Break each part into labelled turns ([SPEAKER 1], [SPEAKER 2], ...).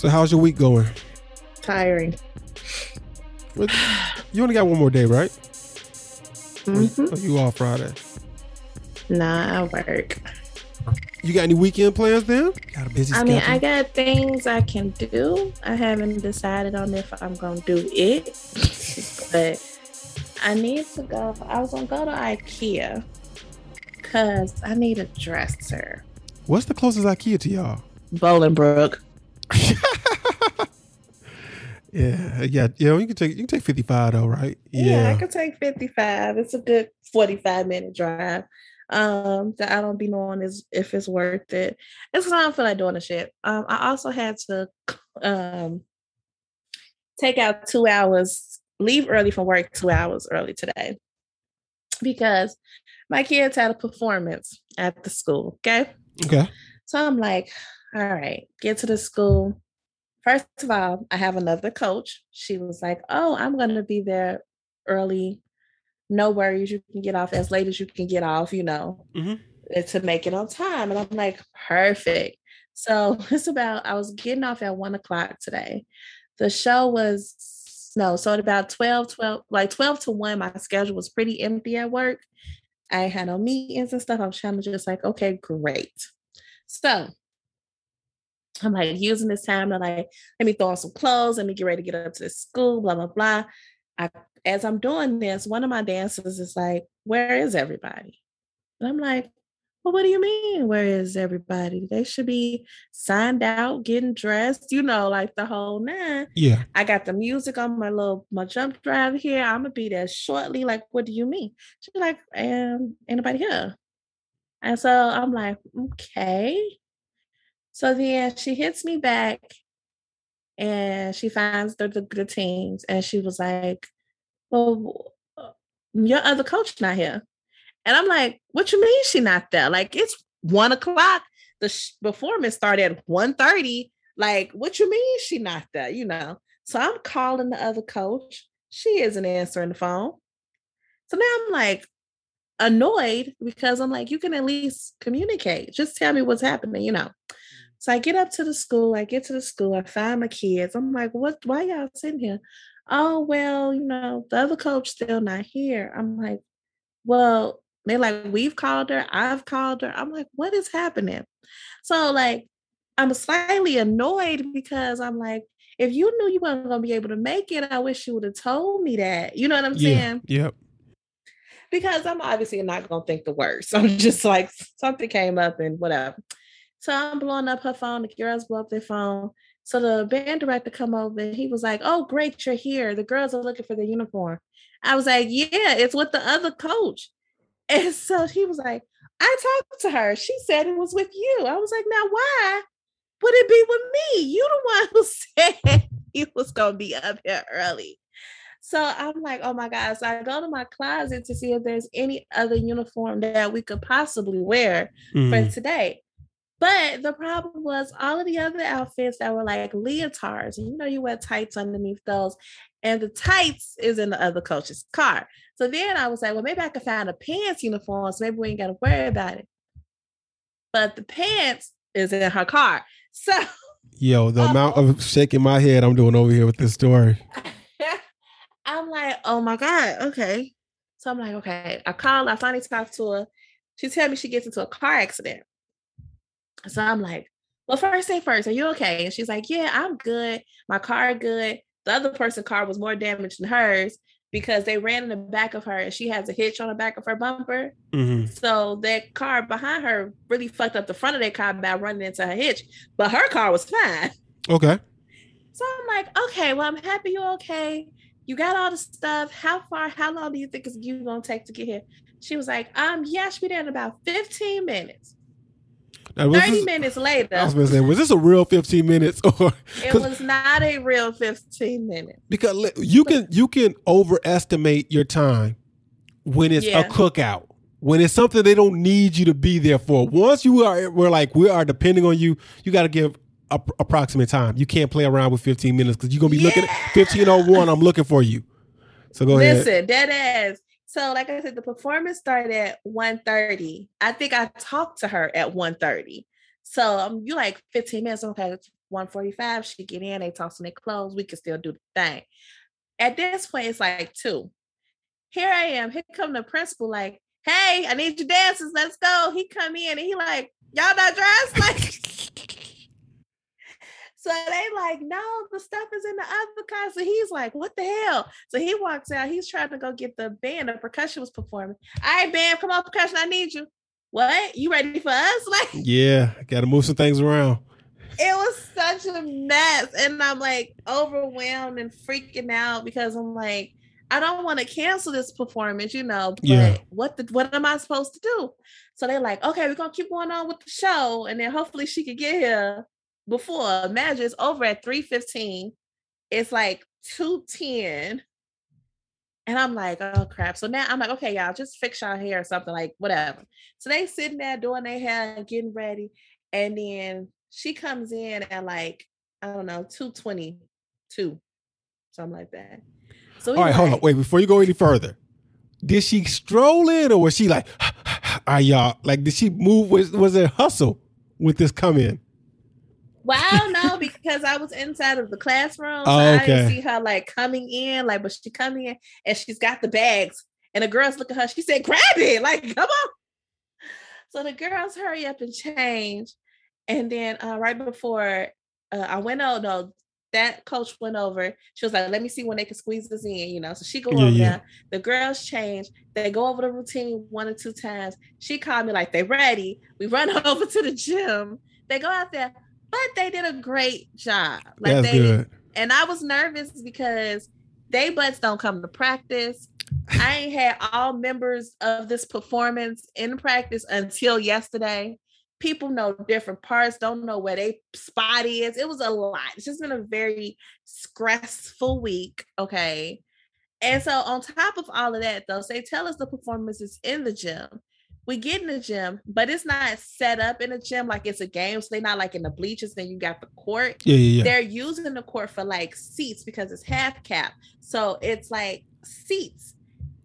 [SPEAKER 1] So how's your week going?
[SPEAKER 2] Tiring.
[SPEAKER 1] What- You only got one more day, right?
[SPEAKER 2] Mhm.
[SPEAKER 1] Or you off Friday?
[SPEAKER 2] Nah, I work.
[SPEAKER 1] You got any weekend plans then? Got a busy
[SPEAKER 2] I
[SPEAKER 1] schedule.
[SPEAKER 2] mean, I got things I can do. I haven't decided on if I'm gonna do it, but I need to go. I was gonna go to IKEA because I need a dresser.
[SPEAKER 1] What's the closest IKEA to y'all?
[SPEAKER 2] Bolingbrook.
[SPEAKER 1] Yeah, yeah, yeah. You can take you can take fifty five though, right?
[SPEAKER 2] Yeah. I could take 55. It's a good 45 minute drive. Um, that I don't be knowing is if it's worth it. It's 'cause I don't feel like doing the shit. Um, I also had to um take out two hours, leave early from work two hours early today because my kids had a performance at the school. Okay.
[SPEAKER 1] Okay.
[SPEAKER 2] So I'm like, all right, get to the school. First of all, I have another coach. She was like, oh, I'm going to be there early. No worries. You can get off as late as you can get off, you know,
[SPEAKER 1] Mhm.
[SPEAKER 2] uh, to make it on time. And I'm like, perfect. So it's about, I was getting off at one o'clock today. The show was, no, so at about 12, 12, like 12 to 1, my schedule was pretty empty at work. I had no meetings and stuff. I was trying to just like, okay, great. So I'm like using this time to like, let me throw on some clothes, let me get ready to get up to the school, blah, blah, blah. I, as I'm doing this, one of my dancers is like, Where is everybody? And I'm like, Well, what do you mean? Where is everybody? They should be signed out, getting dressed, you know, like the whole nine.
[SPEAKER 1] Yeah.
[SPEAKER 2] I got the music on my little my jump drive here. I'm gonna be there shortly. Like, what do you mean? She's like, um, anybody here? And so I'm like, okay. So then she hits me back and she finds the, the, teams and she was like, Well, uh, your other coach not here. And I'm like, what you mean she not there? Like it's one o'clock. The sh- performance started at 1.30. Like, what you mean she not there? You know. So I'm calling the other coach. She isn't answering the phone. So now I'm like annoyed because I'm like, you can at least communicate. Just tell me what's happening, you know. So I get up to the school, I get to the school, I find my kids. I'm like, what why y'all sitting here? Oh, well, you know, the other coach still not here. I'm like, well, they're like, we've called her, I've called her. I'm like, what is happening? So like I'm slightly annoyed because I'm like, if you knew you weren't gonna be able to make it, I wish you would have told me that. You know what I'm
[SPEAKER 1] Yeah.
[SPEAKER 2] saying?
[SPEAKER 1] Yep.
[SPEAKER 2] because I'm obviously not gonna think the worst. I'm just like something came up and whatever. So I'm blowing up her phone. The girls blow up their phone. So the band director come over. and He was like, "Oh, great, you're here. The girls are looking for the uniform." I was like, "Yeah, it's with the other coach." And so he was like, "I talked to her. She said it was with you." I was like, "Now why would it be with me? You the one who said he was gonna be up here early." So I'm like, oh my God. So I go to my closet to see if there's any other uniform that we could possibly wear
[SPEAKER 1] Mhm.
[SPEAKER 2] for today. But the problem was all of the other outfits that were like leotards, and you know, you wear tights underneath those, and the tights is in the other coach's car. So then I was like, well, maybe I could find a pants uniform, so maybe we ain't got to worry about it. But the pants is in her car. So
[SPEAKER 1] Yo, the
[SPEAKER 2] Uh-oh.
[SPEAKER 1] amount of shaking my head I'm doing over here with this story.
[SPEAKER 2] I'm like, oh my God, okay. So I'm like, okay. I call, I finally talk to her. She tell me she gets into a car accident. So I'm like, well, first thing first, are you okay? And she's like, yeah, I'm good. My car good. The other person's car was more damaged than hers because they ran in the back of her and she has a hitch on the back of her bumper.
[SPEAKER 1] hmm
[SPEAKER 2] So that car behind her really fucked up the front of that car by running into her hitch, but her car was fine.
[SPEAKER 1] Okay.
[SPEAKER 2] So I'm like, okay, well, I'm happy you're okay. You got all the stuff. How far, how long do you think it's you gonna take to get here? She was like, um, yeah, should be there in about 15 minutes.
[SPEAKER 1] Now,
[SPEAKER 2] 30
[SPEAKER 1] this-
[SPEAKER 2] minutes later, I
[SPEAKER 1] was gonna say, was this a real 15 minutes or
[SPEAKER 2] it was not a real 15 minutes.
[SPEAKER 1] because you can you can overestimate your time when it's
[SPEAKER 2] Yeah.
[SPEAKER 1] a cookout. When it's something they don't need you to be there for. Once you are we're like we are depending on you, you got to give a, approximate time. You can't play around with 15 minutes cuz you're going to be looking at 1501 I'm looking for you. So go ahead.
[SPEAKER 2] Listen, dead ass. So, like I said, the performance started at 1.30. I think I talked to her at 1.30. So um, you like 15 minutes. Okay, 145, she get in, they tossing their clothes, we can still do the thing. At this point, it's like two. Here I am. Here come the principal, like, hey, I need your dances. Let's go. He come in and he like, y'all not dressed? Like so they like, no, the stuff is in the other car. So he's like, what the hell? So he walks out. He's trying to go get the band. The percussion was performing. All right, band, come on, percussion. I need you. What? You ready for us? Like,
[SPEAKER 1] yeah, got to move some things around.
[SPEAKER 2] It was such a mess, and I'm like overwhelmed and freaking out because I'm like, I don't want to cancel this performance, you know. But yeah. what the, what am I supposed to do? So they're like, okay, we're gonna keep going on with the show, and then hopefully she could get here before. Imagine it's over at 3:15. It's like 2:10. And I'm like, oh crap. So now I'm like, okay, y'all, just fix y'all hair or something, like whatever. So they sitting there doing their hair and getting ready. And then she comes in at like, I don't know, 222, something like that.
[SPEAKER 1] So all right, like, hold on. Wait, before you go any further, did she stroll in or was she like, are y'all like did she move? Was was it hustle with this come in?
[SPEAKER 2] Well, no, because I was inside of the classroom. So oh, okay. I didn't see her like coming in, like, but she coming in and she's got the bags. And the girls look at her, she said, grab it, like, come on. So the girls hurry up and change. And then uh, right before uh, I went out, no, that coach went over. She was like, let me see when they can squeeze us in, you know. So she go yeah, over yeah. there. The girls change. They go over the routine one or two times. She called me like, they ready. We run over to the gym. They go out there but they did a great job. Like That's they good. and I was nervous because they butts don't come to practice. I ain't had all members of this performance in practice until yesterday. People know different parts, don't know where they spot is. It was a lot. It's just been a very stressful week. Okay. And so on top of all of that, though, they tell us the performance is in the gym we get in the gym, but it's not set up in a gym like it's a game. So they're not like in the bleachers, then you got the court.
[SPEAKER 1] Yeah, yeah, yeah.
[SPEAKER 2] They're using the court for like seats because it's half cap. So it's like seats.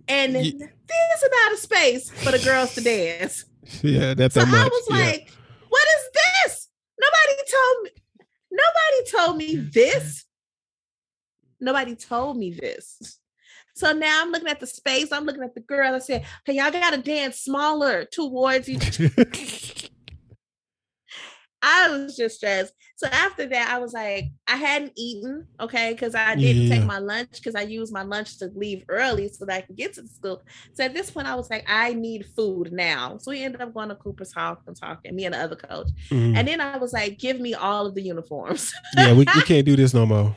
[SPEAKER 2] And yeah. this amount of space for the girls to dance.
[SPEAKER 1] Yeah, that's so I
[SPEAKER 2] was yeah. like, what is this? Nobody told me. Nobody told me this. Nobody told me this. So now I'm looking at the space. I'm looking at the girl. I said, "Okay, y'all got to dance smaller towards each." I was just stressed. So after that, I was like, I hadn't eaten, okay, because I didn't yeah. take my lunch because I used my lunch to leave early so that I could get to the school. So at this point, I was like, I need food now. So we ended up going to Cooper's Hawk and talking, me and the other coach. Mm-hmm. And then I was like, give me all of the uniforms.
[SPEAKER 1] yeah, we, we can't do this no more.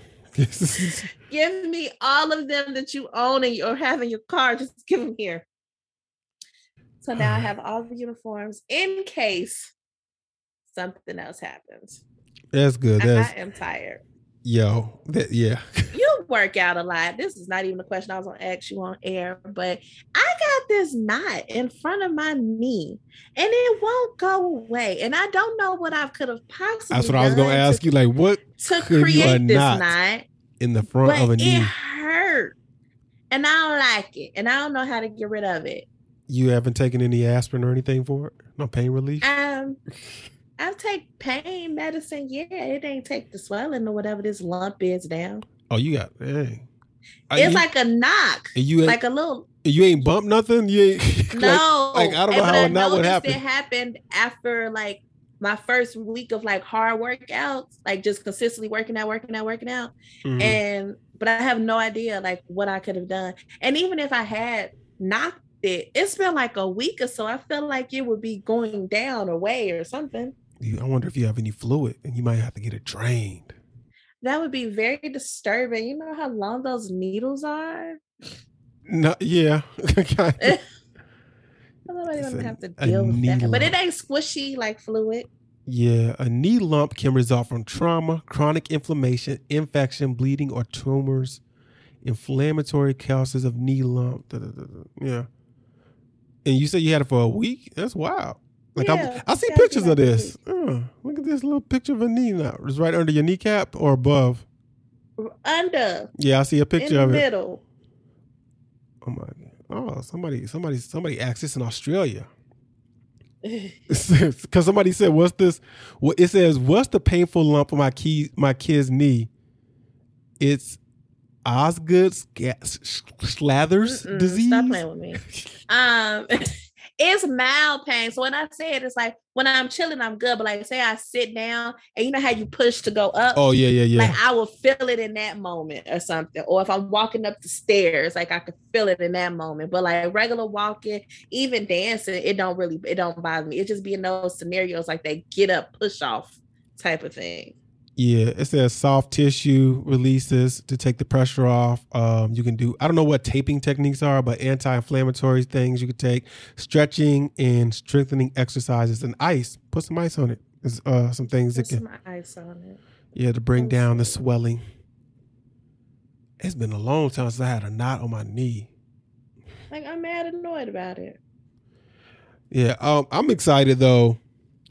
[SPEAKER 2] Give me all of them that you own and or have in your car. Just give them here. So now I have all the uniforms in case something else happens.
[SPEAKER 1] That's good. That's,
[SPEAKER 2] I am tired.
[SPEAKER 1] Yo, that, yeah.
[SPEAKER 2] you work out a lot. This is not even a question I was gonna ask you on air, but I got this knot in front of my knee and it won't go away. And I don't know what I could have possibly
[SPEAKER 1] That's what I was gonna ask you. Like what
[SPEAKER 2] to create this knot, knot
[SPEAKER 1] in the front of a knee.
[SPEAKER 2] It hurt. And I don't like it. And I don't know how to get rid of it.
[SPEAKER 1] You haven't taken any aspirin or anything for it? No pain relief?
[SPEAKER 2] Um I take pain medicine. Yeah, it ain't take the swelling or whatever this lump is down.
[SPEAKER 1] Oh, you got hey.
[SPEAKER 2] It's you, like a knock.
[SPEAKER 1] You
[SPEAKER 2] like a little.
[SPEAKER 1] You ain't bump nothing. You ain't.
[SPEAKER 2] No.
[SPEAKER 1] like, like I don't know how a knot would happen. It
[SPEAKER 2] happened after like my first week of like hard workouts, like just consistently working out, working out, working out, mm-hmm. and but I have no idea like what I could have done. And even if I had knocked it, it's been like a week or so. I feel like it would be going down away or something.
[SPEAKER 1] I wonder if you have any fluid and you might have to get it drained.
[SPEAKER 2] That would be very disturbing. You know how long those needles are?
[SPEAKER 1] No, yeah.
[SPEAKER 2] Nobody gonna have to deal with that. Lump. But it ain't squishy like fluid.
[SPEAKER 1] Yeah, a knee lump can result from trauma, chronic inflammation, infection, bleeding, or tumors. Inflammatory causes of knee lump. Da, da, da, yeah. And you said you had it for a week? That's wild. Like yeah, i see pictures of this. Oh, look at this little picture of a knee now. It's right under your kneecap or above?
[SPEAKER 2] Under.
[SPEAKER 1] Yeah, I see a picture
[SPEAKER 2] of
[SPEAKER 1] it.
[SPEAKER 2] Middle.
[SPEAKER 1] Oh my! Oh, somebody, somebody, somebody asked this in Australia. Because somebody said, "What's this?" Well, it says, "What's the painful lump on my key, my kid's knee?" It's Osgood Schlatters
[SPEAKER 2] Mm-mm,
[SPEAKER 1] disease.
[SPEAKER 2] Stop playing with me. Um, it's mild pain. So when I say it, it's like when I'm chilling, I'm good. But like, say I sit down, and you know how you push to go up.
[SPEAKER 1] Oh yeah, yeah, yeah.
[SPEAKER 2] Like I will feel it in that moment or something. Or if I'm walking up the stairs, like I could feel it in that moment. But like regular walking, even dancing, it don't really it don't bother me. It just be in those scenarios like they get up, push off type of thing.
[SPEAKER 1] Yeah, it says soft tissue releases to take the pressure off. Um, you can do I don't know what taping techniques are, but anti-inflammatory things you could take, stretching and strengthening exercises, and ice. Put some ice on it. There's uh, some things
[SPEAKER 2] Put
[SPEAKER 1] that can Put
[SPEAKER 2] some ice on it.
[SPEAKER 1] yeah to bring
[SPEAKER 2] Oh,
[SPEAKER 1] down the swelling. It's been a long time since I had a knot on my knee.
[SPEAKER 2] Like I'm mad annoyed about it.
[SPEAKER 1] Yeah, um, I'm excited though,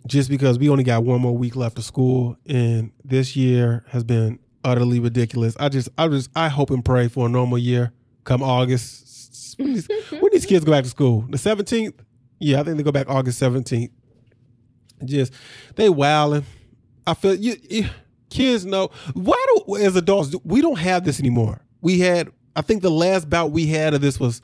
[SPEAKER 1] just because we only got one more week left of school, and this year has been utterly ridiculous. I just, I just, I hope and pray for a normal year come August. When these, when these kids go back to school, the 17th. Yeah, I think they go back August 17th. Just they wilding. I feel you, you kids know why do as adults we don't have this anymore. We had, I think the last bout we had of this was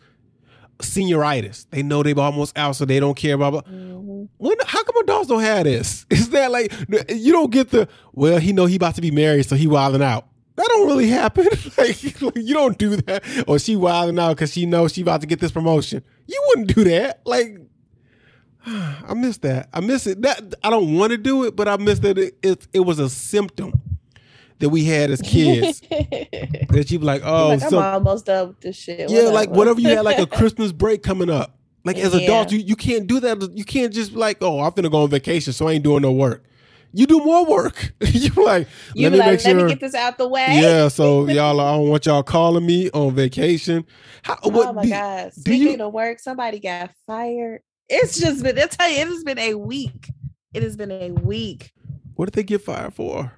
[SPEAKER 1] senioritis. They know they're almost out, so they don't care. Blah.
[SPEAKER 2] Mhm.
[SPEAKER 1] When, how come adults don't have this? Is that like you don't get the well? He know he about to be married, so he wilding out. That don't really happen. like you don't do that, or she wilding out because she knows she about to get this promotion. You wouldn't do that. Like I miss that. I miss it. That I don't want to do it, but I miss that it, it. It was a symptom that we had as kids. that you'd be like, oh,
[SPEAKER 2] like, I'm almost done with this shit.
[SPEAKER 1] yeah, like whatever you had, like a Christmas break coming up. Like as
[SPEAKER 2] Yeah.
[SPEAKER 1] adults, you, you can't do that. You can't just like, oh, I'm gonna go on vacation, so I ain't doing no work. You do more work. you like, let me
[SPEAKER 2] like,
[SPEAKER 1] make
[SPEAKER 2] let me get this out the way.
[SPEAKER 1] Yeah, so y'all, I don't want y'all calling me on vacation. How, oh what,
[SPEAKER 2] oh my
[SPEAKER 1] do-
[SPEAKER 2] god! Speaking
[SPEAKER 1] you-
[SPEAKER 2] of work, somebody got fired. It's just been. I tell you, it has been a week. It has been a week.
[SPEAKER 1] What did they get fired for?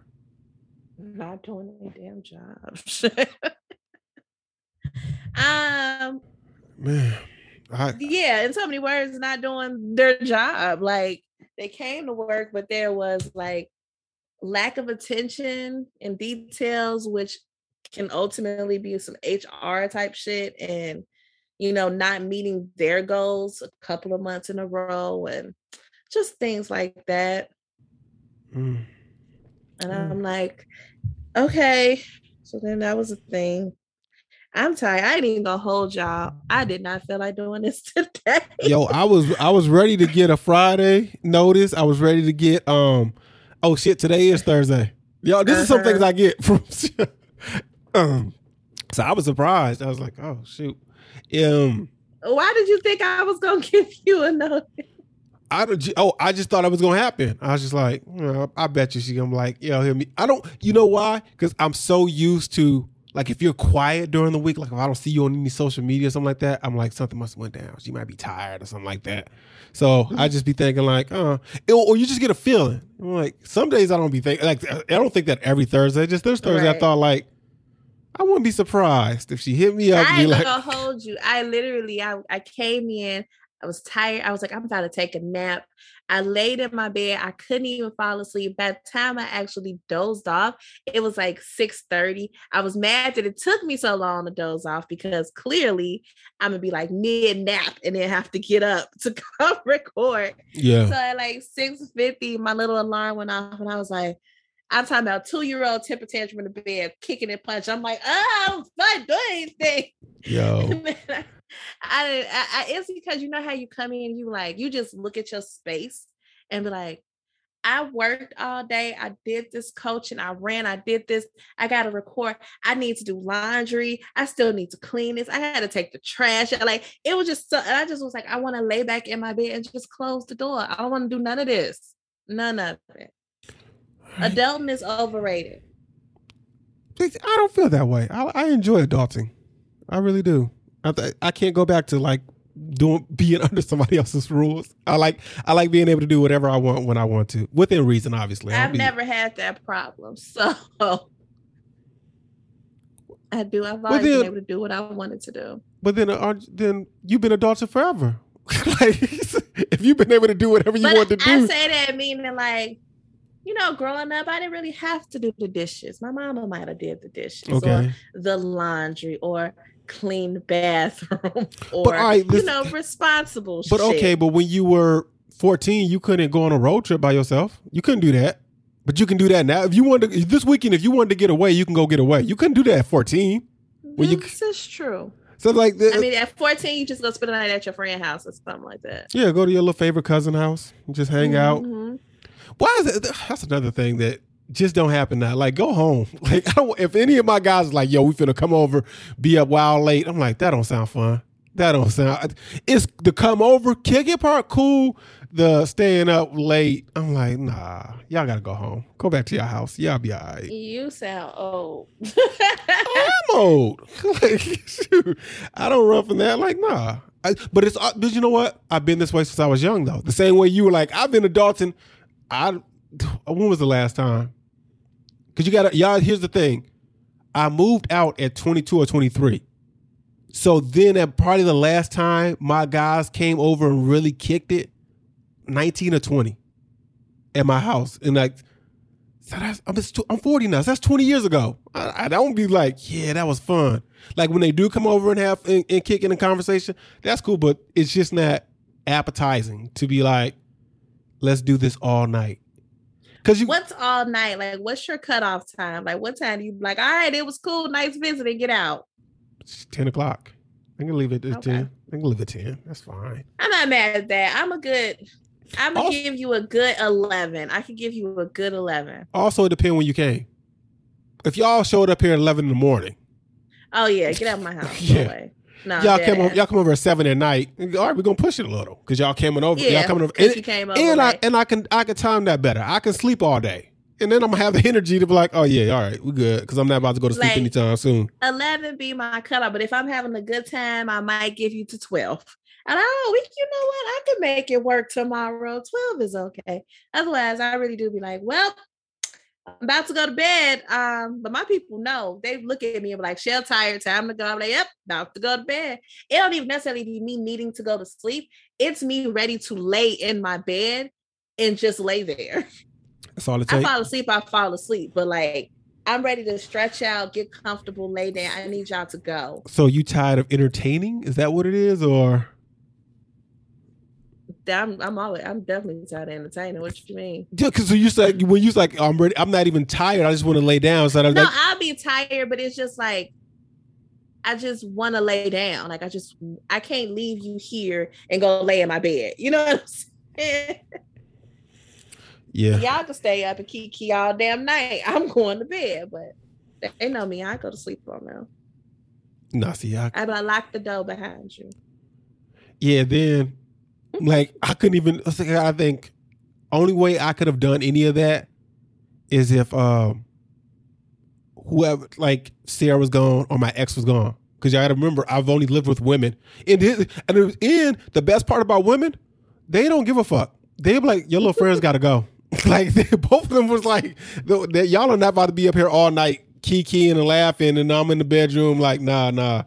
[SPEAKER 2] Not doing a damn job. um.
[SPEAKER 1] Man, I
[SPEAKER 2] Yeah, in so many words, not doing their job. Like they came to work, but there was like lack of attention and details, which can ultimately be some HR type shit and you know, not meeting their goals a couple of months in a row and just things like that.
[SPEAKER 1] mm,
[SPEAKER 2] And
[SPEAKER 1] Mm.
[SPEAKER 2] I'm like, okay. So then that was a thing. I'm tired. I ain't even gonna hold y'all. I did not feel like doing this today.
[SPEAKER 1] yo, I was I was ready to get a Friday notice. I was ready to get um. Oh shit! Today is Thursday. Yo, this is some
[SPEAKER 2] Uh-huh.
[SPEAKER 1] things I get from. um, so I was surprised. I was like, oh shoot. Um,
[SPEAKER 2] Why did you think I was gonna give you a note?
[SPEAKER 1] I don't. Oh, I just thought it was gonna happen. I was just like, "Uh, I bet you she gonna be like, yo, hear me. I don't. You know why? Because I'm so used to like if you're quiet during the week, like if I don't see you on any social media or something like that, I'm like something must have went down. She might be tired or something like that. So I just be thinking like, uh, it- or you just get a feeling. I'm like some days I don't be thinking like I don't think that every Thursday. Just this Thursday, I thought like. I wouldn't be surprised if she hit me up
[SPEAKER 2] I ain't
[SPEAKER 1] like,
[SPEAKER 2] gonna hold you. I literally, I, I came in. I was tired. I was like, I'm about to take a nap. I laid in my bed. I couldn't even fall asleep. By the time I actually dozed off, it was like 6:30. I was mad that it took me so long to doze off because clearly I'm gonna be like mid nap and then have to get up to come record.
[SPEAKER 1] yeah,
[SPEAKER 2] So at like 6:50, my little alarm went off, and I was like, I'm talking about two-year-old temper tantrum in the bed, kicking and punching. I'm like, oh, I'm not doing anything.
[SPEAKER 1] yo,
[SPEAKER 2] I, I, I, it's because you know how you come in, you like, you just look at your space and be like, I worked all day. I did this coaching. I ran. I did this. I got to record. I need to do laundry. I still need to clean this. I had to take the trash. Like it was just so. and I just was like, I want to lay back in my bed and just close the door. I don't want to do none of this. None of it. Adulting is overrated.
[SPEAKER 1] I don't feel that way. I, I enjoy adulting. I really do. I, th- I can't go back to like doing being under somebody else's rules. I like I like being able to do whatever I want when I want to, within reason, obviously.
[SPEAKER 2] I've
[SPEAKER 1] be-
[SPEAKER 2] never had that problem. So I do. I've always
[SPEAKER 1] then-
[SPEAKER 2] been able to do what I wanted to do.
[SPEAKER 1] But then, uh, then you've been adulting forever. like, if you've been able to do whatever you
[SPEAKER 2] But
[SPEAKER 1] want to do, I
[SPEAKER 2] say that meaning like, you know, growing up, I didn't really have to do the dishes. My mama might have did the dishes or the laundry or clean bathroom or
[SPEAKER 1] right,
[SPEAKER 2] you know, responsible
[SPEAKER 1] But
[SPEAKER 2] shit.
[SPEAKER 1] okay, but when you were 14, you couldn't go on a road trip by yourself. You couldn't do that. But you can do that now. If you wanted to, this weekend, if you wanted to get away, you can go get away. You couldn't do that at 14. when you-
[SPEAKER 2] this is true.
[SPEAKER 1] So like, the,
[SPEAKER 2] I mean, at 14, you just go spend the night at your friend's house or something like that.
[SPEAKER 1] yeah, go to your little favorite cousin house, and just hang out.
[SPEAKER 2] Mm-hmm.
[SPEAKER 1] Why is it? That's another thing that just don't happen now. Like, go home. Like, I don't. If any of my guys is like, yo, we finna come over, be up wild late. I'm like, that don't sound fun. That don't sound. It's the come over, kick it part cool. The staying up late. I'm like, nah, y'all gotta go home. Go back to your house. Y'all be all right.
[SPEAKER 2] You sound old.
[SPEAKER 1] I'm old. like, shoot, I don't run from that. Like, nah. I, but it's uh, but you know what? I've been this way since I was young, though. The same way you were like, I've been adulting. I when was the last time? Because you got to y'all. Here's the thing. I moved out at 22 or 23. So then, at probably the last time my guys came over and really kicked it, 19 or 20, at my house, and like so that's, I'm, just, I'm 40 now. So that's 20 years ago. I, I don't be like, yeah, that was fun. Like when they do come over and have and, and kick in a conversation, that's cool. But it's just not appetizing to be like, let's do this all night. Cause you,
[SPEAKER 2] What's all night? Like, what's your cutoff time? Like, what time do you like, all right, it was cool, nice visiting, get out?
[SPEAKER 1] it's 10 o'clock. I'm gonna leave it at
[SPEAKER 2] Okay.
[SPEAKER 1] 10. I'm gonna leave it 10. That's fine.
[SPEAKER 2] I'm not mad at that. I'm a good, I'm gonna
[SPEAKER 1] Also-
[SPEAKER 2] give you a good 11. I could give you a good 11.
[SPEAKER 1] Also, it depends when you came. If y'all showed up here at 11 in the morning,
[SPEAKER 2] Oh, yeah, get out of my house.
[SPEAKER 1] Yeah.
[SPEAKER 2] No
[SPEAKER 1] y'all came over, y'all come over at seven at night. All right, we're gonna push it a little because y'all coming over.
[SPEAKER 2] Yeah,
[SPEAKER 1] y'all coming over. And-
[SPEAKER 2] came over.
[SPEAKER 1] and I and I can I can time that better. I can sleep all day, and then I'm gonna have the energy to be like, oh yeah, all right, we good because I'm not about to go to sleep
[SPEAKER 2] Like-
[SPEAKER 1] anytime soon.
[SPEAKER 2] 11 be my cutoff, but if I'm having a good time, I might give you to 12. And I oh, we, you know what? I can make it work tomorrow. 12 is okay. Otherwise, I really do be like, well, I'm about to go to bed. Um, but my people know they look at me and be like, Chelle tired, time to go. I'm like, yep, about to go to bed. It don't even necessarily be me needing to go to sleep. It's me ready to lay in my bed and just lay there.
[SPEAKER 1] That's all it takes.
[SPEAKER 2] I fall asleep, I fall asleep. But like I'm ready to stretch out, get comfortable, lay down. I need y'all to go.
[SPEAKER 1] So you tired of entertaining? Is that what it is, or
[SPEAKER 2] I'm I'm always I'm definitely tired of entertaining. What you mean?
[SPEAKER 1] yeah? Because you said when you like, I'm ready. I'm not even tired. I just want to lay down. So I'm
[SPEAKER 2] No,
[SPEAKER 1] like,
[SPEAKER 2] I'll be tired, but it's just like I just want to lay down. Like I just I can't leave you here and go lay in my bed. You know what I'm saying?
[SPEAKER 1] yeah,
[SPEAKER 2] Y'all can stay up and kiki all damn night. I'm going to bed, but they know me. I go to sleep on them.
[SPEAKER 1] no, see, I,
[SPEAKER 2] I lock the door behind you.
[SPEAKER 1] yeah. Then like I couldn't even. I think- only way I could have done any of that is if um whoever like Sarah was gone or my ex was gone. Because y'all gotta remember, I've only lived with women. And and it was in the best part about women, they don't give a fuck. They be like, your little friends gotta go. like they, both of them was like, that y'all are not about to be up here all night kikiing and laughing, and I'm in the bedroom like, nah, nah.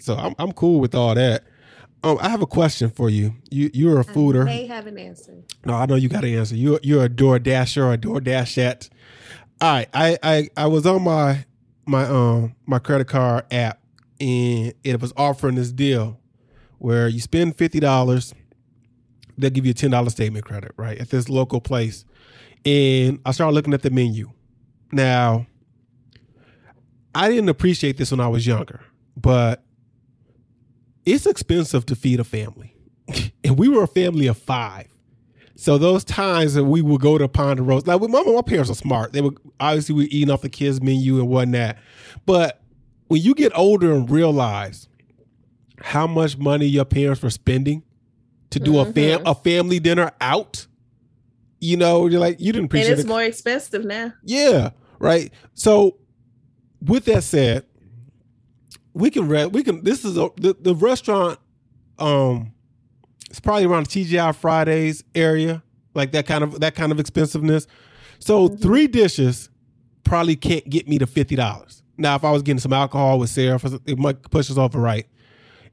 [SPEAKER 1] So I'm I'm cool with all that. Um, I have a question for you. You you're a fooder.
[SPEAKER 2] They have an answer.
[SPEAKER 1] No, I know you got an answer. You're you're a door dasher or a door dashette. All right, I, I I was on my my um my credit card app and it was offering this deal where you spend fifty dollars, they'll give you a ten dollar statement credit, right? At this local place. And I started looking at the menu. Now, I didn't appreciate this when I was younger, but it's expensive to feed a family. and we were a family of five. So those times that we would go to Ponderosa, like my, my parents are smart. They were obviously we eating off the kids menu and whatnot. But when you get older and realize how much money your parents were spending to do a fam
[SPEAKER 2] Mhm.
[SPEAKER 1] a family dinner out, you know, you're like you didn't appreciate it.
[SPEAKER 2] And it's
[SPEAKER 1] it.
[SPEAKER 2] more expensive now.
[SPEAKER 1] Yeah, right. So, with that said, we can re- we can. This is a the, the restaurant. Um, it's probably around the TGI Fridays area, like that kind of that kind of expensiveness. So
[SPEAKER 2] Mhm.
[SPEAKER 1] three dishes probably can't get me to fifty dollars. Now, if I was getting some alcohol with Sarah, it might push us off the right.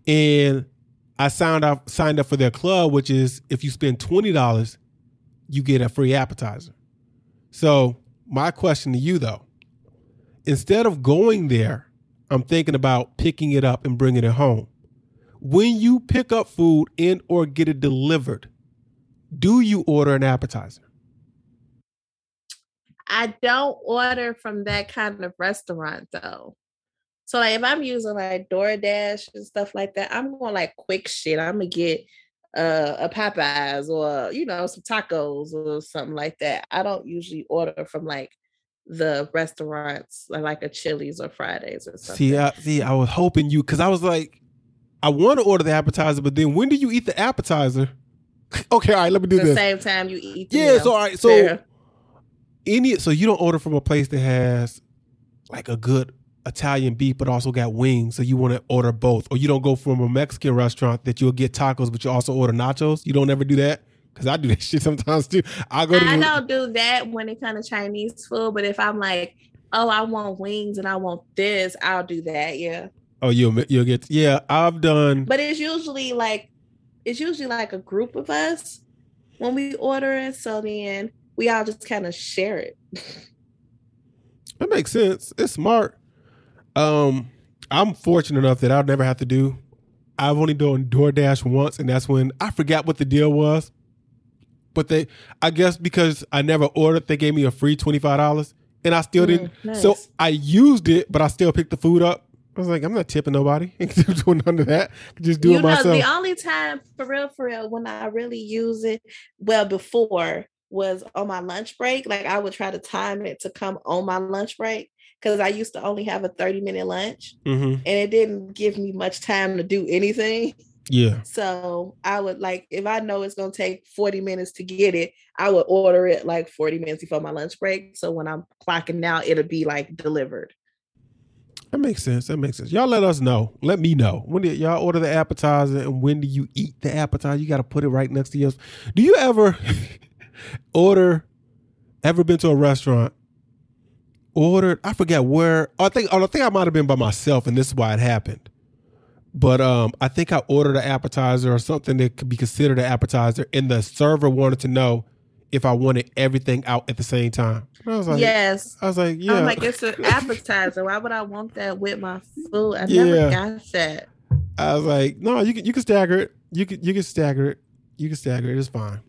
[SPEAKER 1] And I signed up signed up for their club, which is if you spend twenty dollars, you get a free appetizer. So my question to you though, instead of going there, I'm thinking about picking it up and bringing it home. When you pick up food and or get it delivered, do you order an appetizer?
[SPEAKER 2] I don't order from that kind of restaurant though. So like if I'm using like DoorDash and stuff like that, I'm going like quick shit. I'm gonna get uh, a Popeyes or you know some tacos or something like that. I don't usually order from like the restaurants uh, like a Chili's or Fridays or something.
[SPEAKER 1] See, I, see, I was hoping you because I was like, I want to order the appetizer, but then when do you eat the appetizer? okay, all right, let me do
[SPEAKER 2] the
[SPEAKER 1] this.
[SPEAKER 2] Same time you eat. The
[SPEAKER 1] yeah,
[SPEAKER 2] meal.
[SPEAKER 1] so all right, so
[SPEAKER 2] Fair.
[SPEAKER 1] any so you don't order from a place that has like a good Italian beef, but also got wings. So you want to order both, or you don't go from a Mexican restaurant that you'll get tacos, but you also order nachos. You don't ever do that because I do that shit sometimes too. I go to
[SPEAKER 2] I
[SPEAKER 1] the-
[SPEAKER 2] don't do that when it comes to Chinese food, but if I'm like, oh, I want wings and I want this, I'll do that. Yeah.
[SPEAKER 1] oh you'll you'll get yeah. I've done
[SPEAKER 2] But it's usually like it's usually like a group of us when we order it. So then we all just kind of share it.
[SPEAKER 1] That makes sense. It's smart. Um, I'm fortunate enough that I'll never have to do. I've only done DoorDash once, and that's when I forgot what the deal was. But they, I guess, because I never ordered, they gave me a free twenty five dollars, and I still didn't.
[SPEAKER 2] Mm,
[SPEAKER 1] So. I used it, but I still picked the food up. I was like, I'm not tipping nobody. doing none of that. Just do
[SPEAKER 2] you
[SPEAKER 1] it
[SPEAKER 2] know,
[SPEAKER 1] myself.
[SPEAKER 2] the only time for real, for real, when I really use it, well, before was on my lunch break. Like I would try to time it to come on my lunch break because I used to only have a 30 minute lunch
[SPEAKER 1] hmm
[SPEAKER 2] and it didn't give me much time to do anything.
[SPEAKER 1] Yeah.
[SPEAKER 2] So I would like if I know it's gonna take 40 minutes to get it, I would order it like 40 minutes before my lunch break. So when I'm clocking out, it'll be like delivered.
[SPEAKER 1] That makes sense. That makes sense. Y'all let us know. Let me know. When did y'all order the appetizer and when do you eat the appetizer? You got to put it right next to yours. Do you ever order, ever been to a restaurant, ordered, I forget where, I think, I think I might have been by myself and this is why it happened. But um, I think I ordered an appetizer or something that could be considered an appetizer, and the server wanted to know if I wanted everything out at the same time. I was like,
[SPEAKER 2] yes.
[SPEAKER 1] I was like, yeah.
[SPEAKER 2] I'm like, it's an appetizer. Why would I want that with my food? I never got that.
[SPEAKER 1] I was like, no, you can you can stagger it. You can you can stagger it. You can stagger it. It's fine.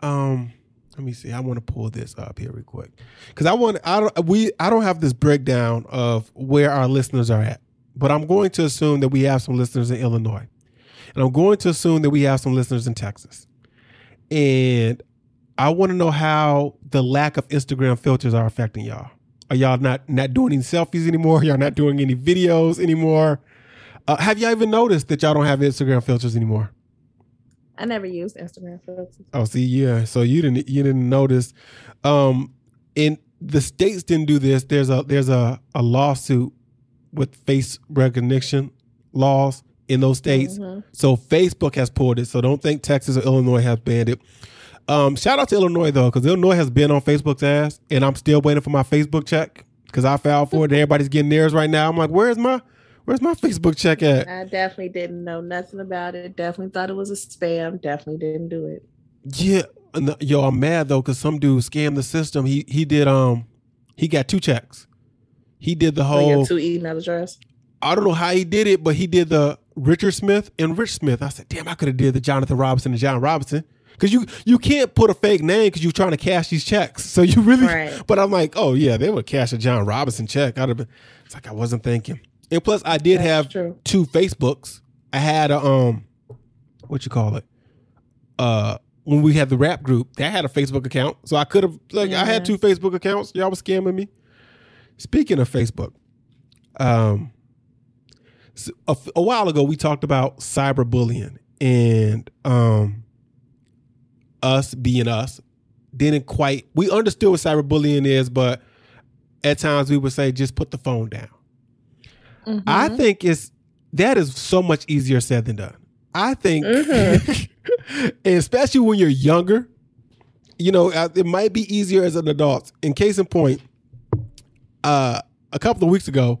[SPEAKER 1] Um, let me see. I want to pull this up here real quick because I want I don't we I don't have this breakdown of where our listeners are at, but I'm going to assume that we have some listeners in Illinois, and I'm going to assume that we have some listeners in Texas, and I want to know how the lack of Instagram filters are affecting y'all. Are y'all not not doing any selfies anymore? Y'all not doing any videos anymore? Uh, have y'all even noticed that y'all don't have Instagram filters anymore?
[SPEAKER 2] I never used Instagram filters.
[SPEAKER 1] Oh, see, yeah. So you didn't you didn't notice. Um, and the states didn't do this. There's a there's a, a lawsuit with face recognition laws in those states.
[SPEAKER 2] Mhm.
[SPEAKER 1] So Facebook has pulled it. So don't think Texas or Illinois has banned it. Um, shout out to Illinois though, because Illinois has been on Facebook's ass, and I'm still waiting for my Facebook check because I filed for it. and Everybody's getting theirs right now. I'm like, where's my where's my Facebook check at?
[SPEAKER 2] I definitely didn't know nothing about it. Definitely thought it was a spam. Definitely didn't do it.
[SPEAKER 1] Yeah, the- yo, I'm mad though because some dude scammed the system. He he did um he got two checks. He did the whole.
[SPEAKER 2] two email address.
[SPEAKER 1] I don't know how he did it, but he did the Richard Smith and Rich Smith. I said, damn, I could have did the Jonathan Robinson and Jon Robinson because you you can't put a fake name because you're trying to cash these checks. So you really.
[SPEAKER 2] Right.
[SPEAKER 1] But I'm like, oh yeah, they would cash a Jon Robinson check. I'd have been. It's like I wasn't thinking. And plus, I did
[SPEAKER 2] That's
[SPEAKER 1] have
[SPEAKER 2] true.
[SPEAKER 1] two Facebooks. I had a um, what you call it? Uh, when we had the rap group, that had a Facebook account, so I could have like I had
[SPEAKER 2] Mhm.
[SPEAKER 1] two Facebook accounts. Y'all was scamming me. Speaking of Facebook, um, a while ago we talked about cyberbullying and um, us being us. Didn't quite we understood what cyberbullying is, but at times we would say just put the phone down. I
[SPEAKER 2] Mhm.
[SPEAKER 1] think it's that is so much easier said than done. I think,
[SPEAKER 2] Mhm.
[SPEAKER 1] especially when you're younger, you know, uh, it might be easier as an adult. In case in point, uh, a couple of weeks ago,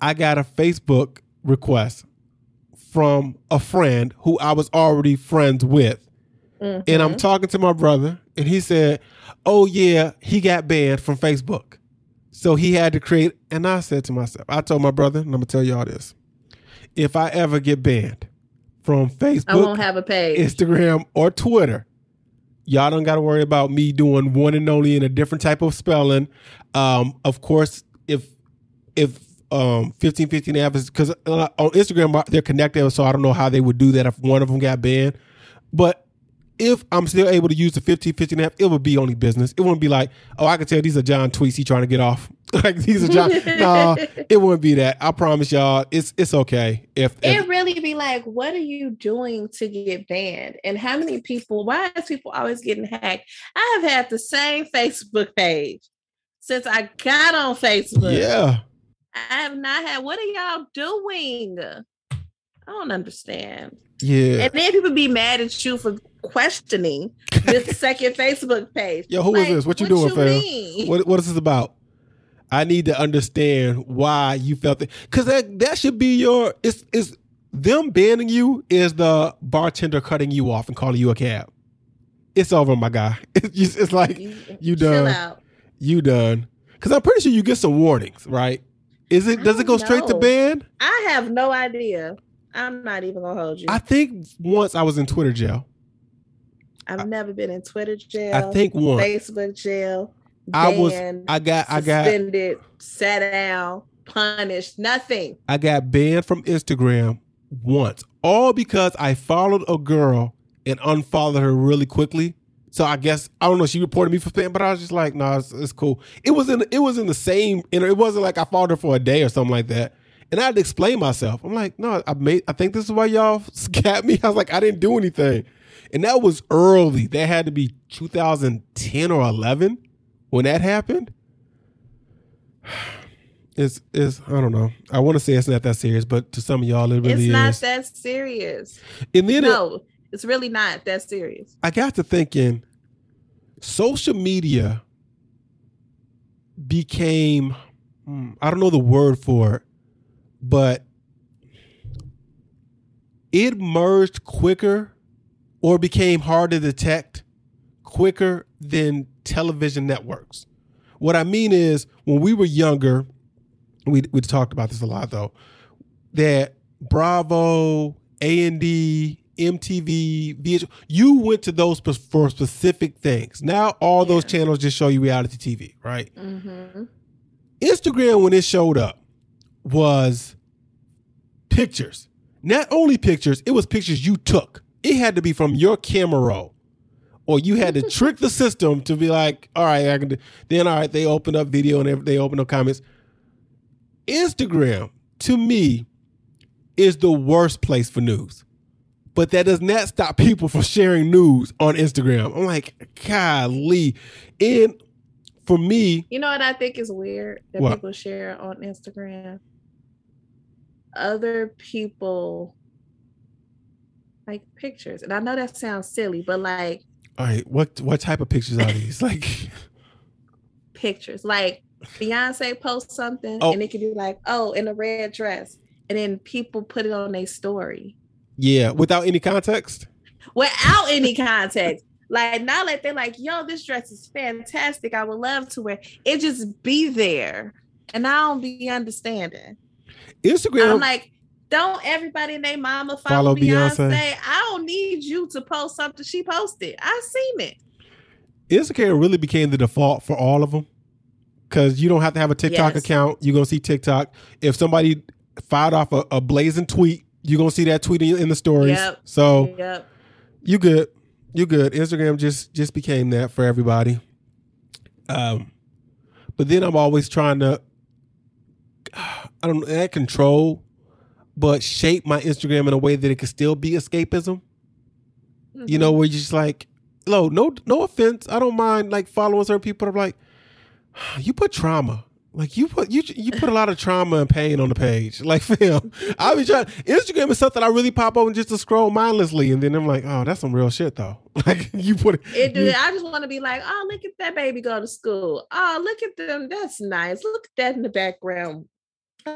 [SPEAKER 1] I got a Facebook request from a friend who I was already friends with. And I'm
[SPEAKER 2] Mhm.
[SPEAKER 1] talking to my brother, and he said, Oh, yeah, he got banned from Facebook. So he had to create. And I said to myself, I told my brother, and I'm going to tell y'all this if I ever get banned from Facebook,
[SPEAKER 2] I won't have a page.
[SPEAKER 1] Instagram, or Twitter, y'all don't got to worry about me doing one and only in a different type of spelling. Um, of course, if if um 1515 app is because uh, on Instagram uh, they're connected, so I don't know how they would do that if one of them got banned. But if I'm still able to use the 1515 app, it would be only business. It wouldn't be like, oh, I can tell these are Jon tweets he trying to get off. like these are jobs. no, it wouldn't be that. I promise y'all, it's it's okay. If, if
[SPEAKER 2] it really be like, what are you doing to get banned? And how many people, why is people always getting hacked? I have had the same Facebook page since I got on Facebook.
[SPEAKER 1] yeah,
[SPEAKER 2] I have not had, what are y'all doing? I don't understand.
[SPEAKER 1] yeah.
[SPEAKER 2] And then people be mad at you for questioning this second Facebook page.
[SPEAKER 1] Yo, who is
[SPEAKER 2] Like,
[SPEAKER 1] this? What you doing, fam?
[SPEAKER 2] mean?
[SPEAKER 1] What what is this about? I need to understand why you felt it. Cause that that should be your it's it's them banning you is the bartender cutting you off and calling you a cab. It's over, my guy. It's just it's like
[SPEAKER 2] You,
[SPEAKER 1] done.
[SPEAKER 2] out.
[SPEAKER 1] you done. Cause I'm pretty sure you get some warnings, right? Is it
[SPEAKER 2] I
[SPEAKER 1] does it go
[SPEAKER 2] don't
[SPEAKER 1] straight to
[SPEAKER 2] know.
[SPEAKER 1] ban?
[SPEAKER 2] I have no idea. I'm not even gonna hold you.
[SPEAKER 1] I think once I was in Twitter jail.
[SPEAKER 2] I've never been in Twitter jail.
[SPEAKER 1] I think once
[SPEAKER 2] Facebook jail.
[SPEAKER 1] I was I got I got
[SPEAKER 2] suspended, sat down, punished, nothing.
[SPEAKER 1] I got banned from Instagram once, all because I followed a girl and unfollowed her really quickly. So I guess I don't know. She reported me for spam, but I was just like, "No, nah, it's, it's cool." It was in it was in the same. Know, it wasn't like I followed her for a day or something like that. And I had to explain myself. I'm like, "No, I made. I think this is why y'all scared me." I was like, "I didn't do anything," and that was early. That had to be 2010 or 11 when that happened. It's it's I don't know. I want to say it's not that serious, but to some of y'all, it really
[SPEAKER 2] it's not
[SPEAKER 1] is.
[SPEAKER 2] that serious.
[SPEAKER 1] and then it,
[SPEAKER 2] No, it's really not that serious.
[SPEAKER 1] I got to thinking, social media became hmm, I don't know the word for it, but it merged quicker or became hard to detect quicker than television networks. What I mean is when we were younger, we we talked about this a lot though, that Bravo, A&E, MTV, VH, you went to those for specific things. Now all those channels just show you reality TV, right?
[SPEAKER 2] hmm
[SPEAKER 1] Instagram when it showed up was pictures. Not only pictures, it was pictures you took. It had to be from your camera roll. Or you had to trick the system to be like, all right, I can do. Then, all right, they open up video and they open up comments. Instagram, to me, is the worst place for news. But that does not stop people from sharing news on Instagram. I'm like, golly. And for me,
[SPEAKER 2] You know what I think is weird that
[SPEAKER 1] What?
[SPEAKER 2] people share on Instagram? Other people like pictures. And I know that sounds silly, but like
[SPEAKER 1] all right, what what type of pictures are these? Like,
[SPEAKER 2] pictures. Like Beyonce posts something
[SPEAKER 1] Oh.
[SPEAKER 2] and it could be like, oh, in a red dress. And then people put it on their story
[SPEAKER 1] yeah, without any context.
[SPEAKER 2] without any context. Like not like they're like, yo, this dress is fantastic. I would love to wear. It just be there. And I don't be understanding.
[SPEAKER 1] Instagram,
[SPEAKER 2] I'm like, don't everybody and their mama
[SPEAKER 1] Follow
[SPEAKER 2] follow,
[SPEAKER 1] Beyonce.
[SPEAKER 2] Beyonce. I don't need you to post something she posted. I seen it.
[SPEAKER 1] Instagram really became the default for all of them because you don't have to have a TikTok
[SPEAKER 2] Yes.
[SPEAKER 1] account. You're gonna see TikTok. If somebody fired off a, a blazing tweet, you're gonna see that tweet in, in the stories.
[SPEAKER 2] Yep.
[SPEAKER 1] So
[SPEAKER 2] Yep.
[SPEAKER 1] you good. You good. Instagram just just became that for everybody. Um, but then I'm always trying to, I don't know, not control, but shape my Instagram in a way that it can still be escapism. You know, mm-hmm. where you're just like, no, no, no offense. I don't mind like following certain people. I'm like, you put trauma. Like you put you you put a lot of trauma and pain on the page. Like fam, I be trying. Instagram is something I really pop open just to scroll mindlessly, and then I'm like, oh, that's some real shit though. Like you put it.
[SPEAKER 2] It
[SPEAKER 1] you-
[SPEAKER 2] I just want to be like, oh, look at that baby go to school. Oh, look at them. That's nice. Look at that in the background.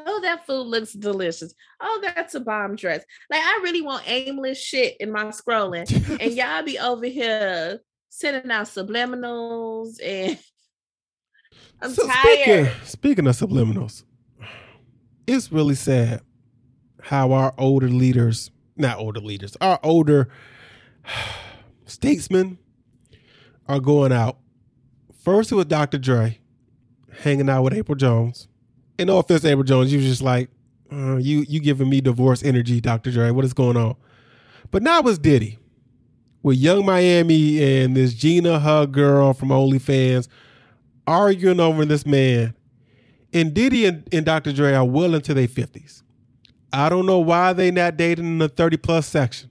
[SPEAKER 2] Oh, that food looks delicious. Oh, that's a bomb dress. Like I really want aimless shit in my scrolling, and y'all be over here sending out subliminals, and I'm
[SPEAKER 1] So
[SPEAKER 2] tired.
[SPEAKER 1] speaking, speaking of subliminals, it's really sad how our older leaders, not older leaders, our older statesmen are going out. First it was Dr. Dre hanging out with April Jones. And no offense, April Jones, you was just like, uh, you you giving me divorce energy, Dr. Dre. What is going on? But now it's Diddy with Young Miami and this Gina Hug girl from OnlyFans arguing over this man. And Diddy and, and Dr. Dre are well into their 50s. I don't know why they not dating in the 30 plus section.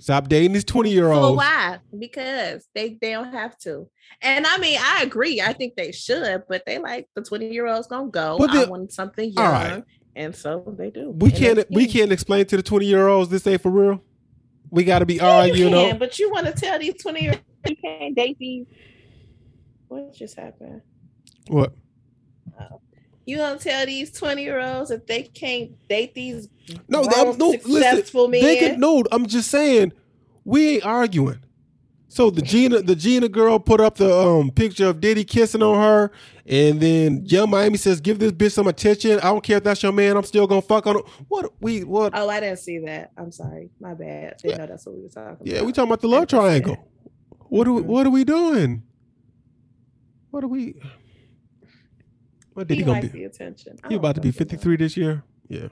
[SPEAKER 1] Stop dating these 20 year olds.
[SPEAKER 2] why? Because they they don't have to. And I mean, I agree. I think they should, but they like the 20 year olds gonna go.
[SPEAKER 1] But
[SPEAKER 2] I
[SPEAKER 1] the-
[SPEAKER 2] want something young.
[SPEAKER 1] right.
[SPEAKER 2] And so they do.
[SPEAKER 1] We
[SPEAKER 2] And
[SPEAKER 1] can't we can't explain to the 20 year olds this ain't for real. We gotta be arguing
[SPEAKER 2] you
[SPEAKER 1] know.
[SPEAKER 2] but you want to tell these 20 year olds you can't date these. What just happened?
[SPEAKER 1] What?
[SPEAKER 2] You gonna tell these 20 year olds that they can't date these
[SPEAKER 1] No,
[SPEAKER 2] grown,
[SPEAKER 1] no, listen.
[SPEAKER 2] successful men?
[SPEAKER 1] They can no, I'm just saying we ain't arguing. So the Gina, the Gina girl put up the um picture of Diddy kissing on her, and then Young Miami says, "Give this bitch some attention. I don't care if that's your man. I'm still gonna fuck on him." What we what?
[SPEAKER 2] Oh, I didn't see that. I'm sorry. My bad. Didn't know that's what we were talking
[SPEAKER 1] yeah,
[SPEAKER 2] about.
[SPEAKER 1] we talking about the love
[SPEAKER 2] I didn't see
[SPEAKER 1] triangle. What are we,
[SPEAKER 2] Mhm.
[SPEAKER 1] what are we doing? What are we? What did
[SPEAKER 2] He
[SPEAKER 1] gonna be?
[SPEAKER 2] the attention. I
[SPEAKER 1] He about to be 53 this year. Yeah.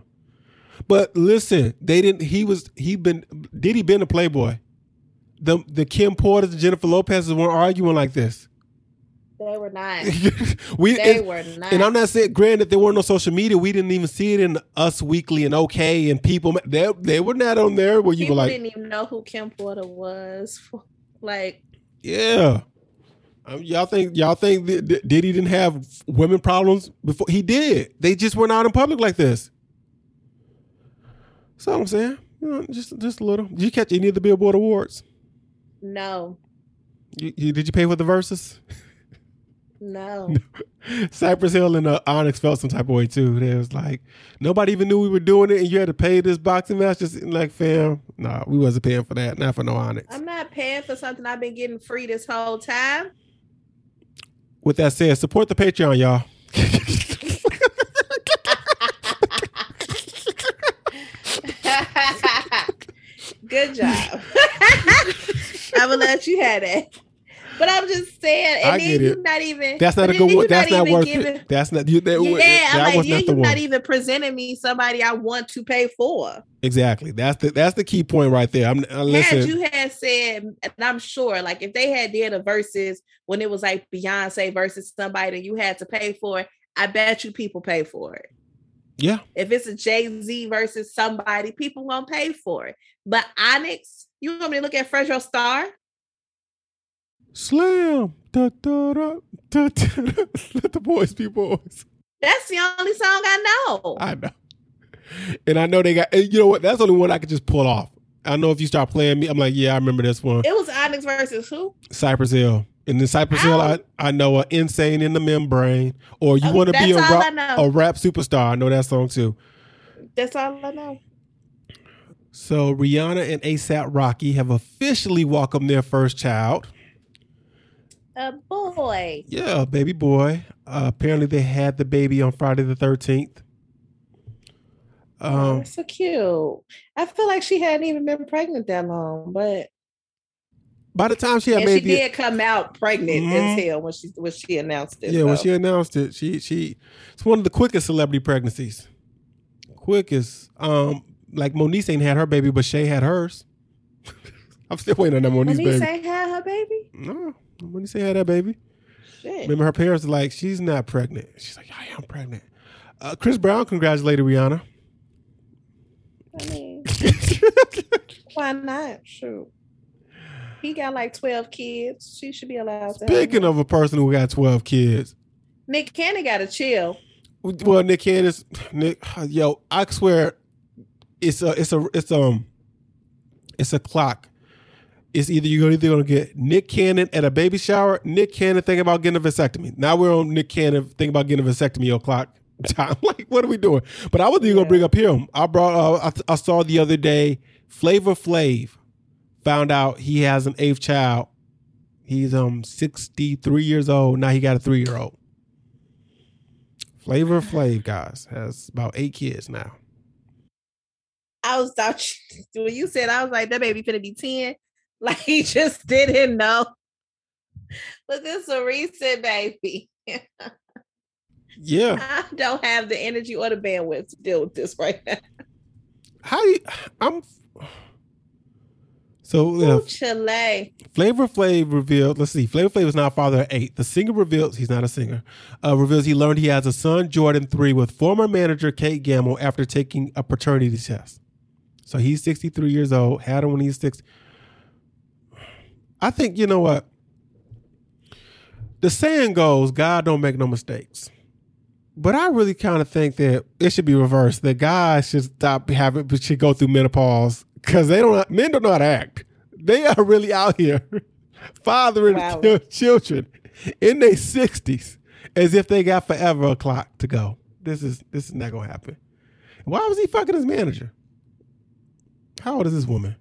[SPEAKER 1] But listen, they didn't he was he been did he been a playboy? The the Kim Porters, the Jennifer Lopez's weren't arguing like this.
[SPEAKER 2] They were not.
[SPEAKER 1] we
[SPEAKER 2] They
[SPEAKER 1] and,
[SPEAKER 2] were not.
[SPEAKER 1] and I'm not saying granted there weren't no social media. We didn't even see it in Us Weekly and OK and people they they were not on there where you
[SPEAKER 2] People
[SPEAKER 1] were like,
[SPEAKER 2] didn't even know who Kim Porter was. Like,
[SPEAKER 1] Yeah. Um, y'all think y'all think that, Diddy didn't have women problems before he did. They just weren't out in public like this. That's all I'm saying. You know, just just a little. Did you catch any of the Billboard awards?
[SPEAKER 2] no,
[SPEAKER 1] You, you, did you pay for the verses?
[SPEAKER 2] no.
[SPEAKER 1] Cypress Hill and uh, Onyx felt some type of way too. They was like nobody even knew we were doing it, and you had to pay this boxing match. Just like fam, nah, we wasn't paying for that. Not for no Onyx.
[SPEAKER 2] I'm not paying for something I've been getting free this whole time.
[SPEAKER 1] With that said, support the Patreon, y'all.
[SPEAKER 2] Good job. I will let you have that. But I'm just saying, and
[SPEAKER 1] I
[SPEAKER 2] then
[SPEAKER 1] it.
[SPEAKER 2] not even.
[SPEAKER 1] That's not a good one. That's not
[SPEAKER 2] even
[SPEAKER 1] worth
[SPEAKER 2] giving-
[SPEAKER 1] it. That's not you. That,
[SPEAKER 2] Yeah,
[SPEAKER 1] that
[SPEAKER 2] I'm like,
[SPEAKER 1] was
[SPEAKER 2] yeah,
[SPEAKER 1] not
[SPEAKER 2] you're
[SPEAKER 1] one.
[SPEAKER 2] not even presenting me somebody I want to pay for.
[SPEAKER 1] Exactly. That's the that's the key point right there. I'm uh, listen.
[SPEAKER 2] Had you had said, and I'm sure, like if they had did a versus when it was like Beyonce versus somebody that you had to pay for, it, I bet you people pay for it.
[SPEAKER 1] yeah.
[SPEAKER 2] If it's a Jay Z versus somebody, people won't pay for it. But Onyx, you want me to look at Fredro Starr?
[SPEAKER 1] Slam. Da, da, da, da, da. Let the boys be boys.
[SPEAKER 2] That's the only song I know.
[SPEAKER 1] I know. And I know they got. You know what? That's the only one I could just pull off. I know if you start playing me, I'm like, yeah, I remember this one.
[SPEAKER 2] it was Onyx versus who?
[SPEAKER 1] Cypress Hill. And then Cypress Hill, I, I know uh, Insane in the Membrane. Or You
[SPEAKER 2] Oh,
[SPEAKER 1] Want to Be a
[SPEAKER 2] that's all I
[SPEAKER 1] rap, a rap superstar. I know that song too.
[SPEAKER 2] That's all I know.
[SPEAKER 1] So Rihanna and ASAP Rocky have officially welcomed their first child.
[SPEAKER 2] A boy.
[SPEAKER 1] Yeah, baby boy. Uh, apparently, they had the baby on Friday the 13th.
[SPEAKER 2] oh,
[SPEAKER 1] Um,
[SPEAKER 2] that's so cute. I feel like she hadn't even been pregnant that long, but
[SPEAKER 1] by the time she had
[SPEAKER 2] and she did come out pregnant
[SPEAKER 1] Mhm.
[SPEAKER 2] as hell when she when she announced it.
[SPEAKER 1] yeah, when she announced it, she she it's one of the quickest celebrity pregnancies. Quickest. Um, like Monique ain't had her baby, but Shay had hers. I'm still waiting on that Monique's
[SPEAKER 2] Monique
[SPEAKER 1] baby.
[SPEAKER 2] ain't had her baby.
[SPEAKER 1] no, Monique had that baby.
[SPEAKER 2] Shit.
[SPEAKER 1] Remember, her parents were like, "She's not pregnant." She's like, "I am pregnant." Uh, Chris Brown congratulated Rihanna.
[SPEAKER 2] I mean, why not? Shoot. He got like 12 kids. She should be allowed to. have
[SPEAKER 1] Speaking of a person who got 12 kids,
[SPEAKER 2] Nick Cannon got to chill.
[SPEAKER 1] well, Nick Cannon, Nick, yo, I swear, it's a, it's a, it's um, it's a clock. It's either you're either gonna get Nick Cannon at a baby shower, Nick Cannon thinking about getting a vasectomy. Now we're on Nick Cannon thinking about getting a vasectomy o'clock time. Like, what are we doing? But I wasn't even gonna bring up him. I brought. Uh, I, I saw the other day. Flavor Flav found out he has an eighth child. He's um sixty three years old now. He got a three year old. Flavor Flav, guys, has about eight kids now.
[SPEAKER 2] I was thought when you said I was like that baby finna be ten. Like he just didn't know. But this is a recent baby.
[SPEAKER 1] Yeah.
[SPEAKER 2] I don't have the energy or the bandwidth to deal with this right now.
[SPEAKER 1] How do you, I'm so uh,
[SPEAKER 2] Ooh, Chile.
[SPEAKER 1] Flavor Flav revealed. Let's see. Flavor Flav is now father of eight. The singer reveals he's not a singer. Uh, reveals he learned he has a son, Jordan three, with former manager Kate Gamble after taking a paternity test. So he's sixty three years old. Had him when he's six. I think you know what. The saying goes, "God don't make no mistakes." But I really kind of think that it should be reversed. That guys should stop having, should go through menopause because they don't. Men don't know how to act. They are really out here fathering
[SPEAKER 2] Wow.
[SPEAKER 1] children in their sixties as if they got forever a clock to go. This is this is not gonna happen. Why was he fucking his manager? How old is this woman?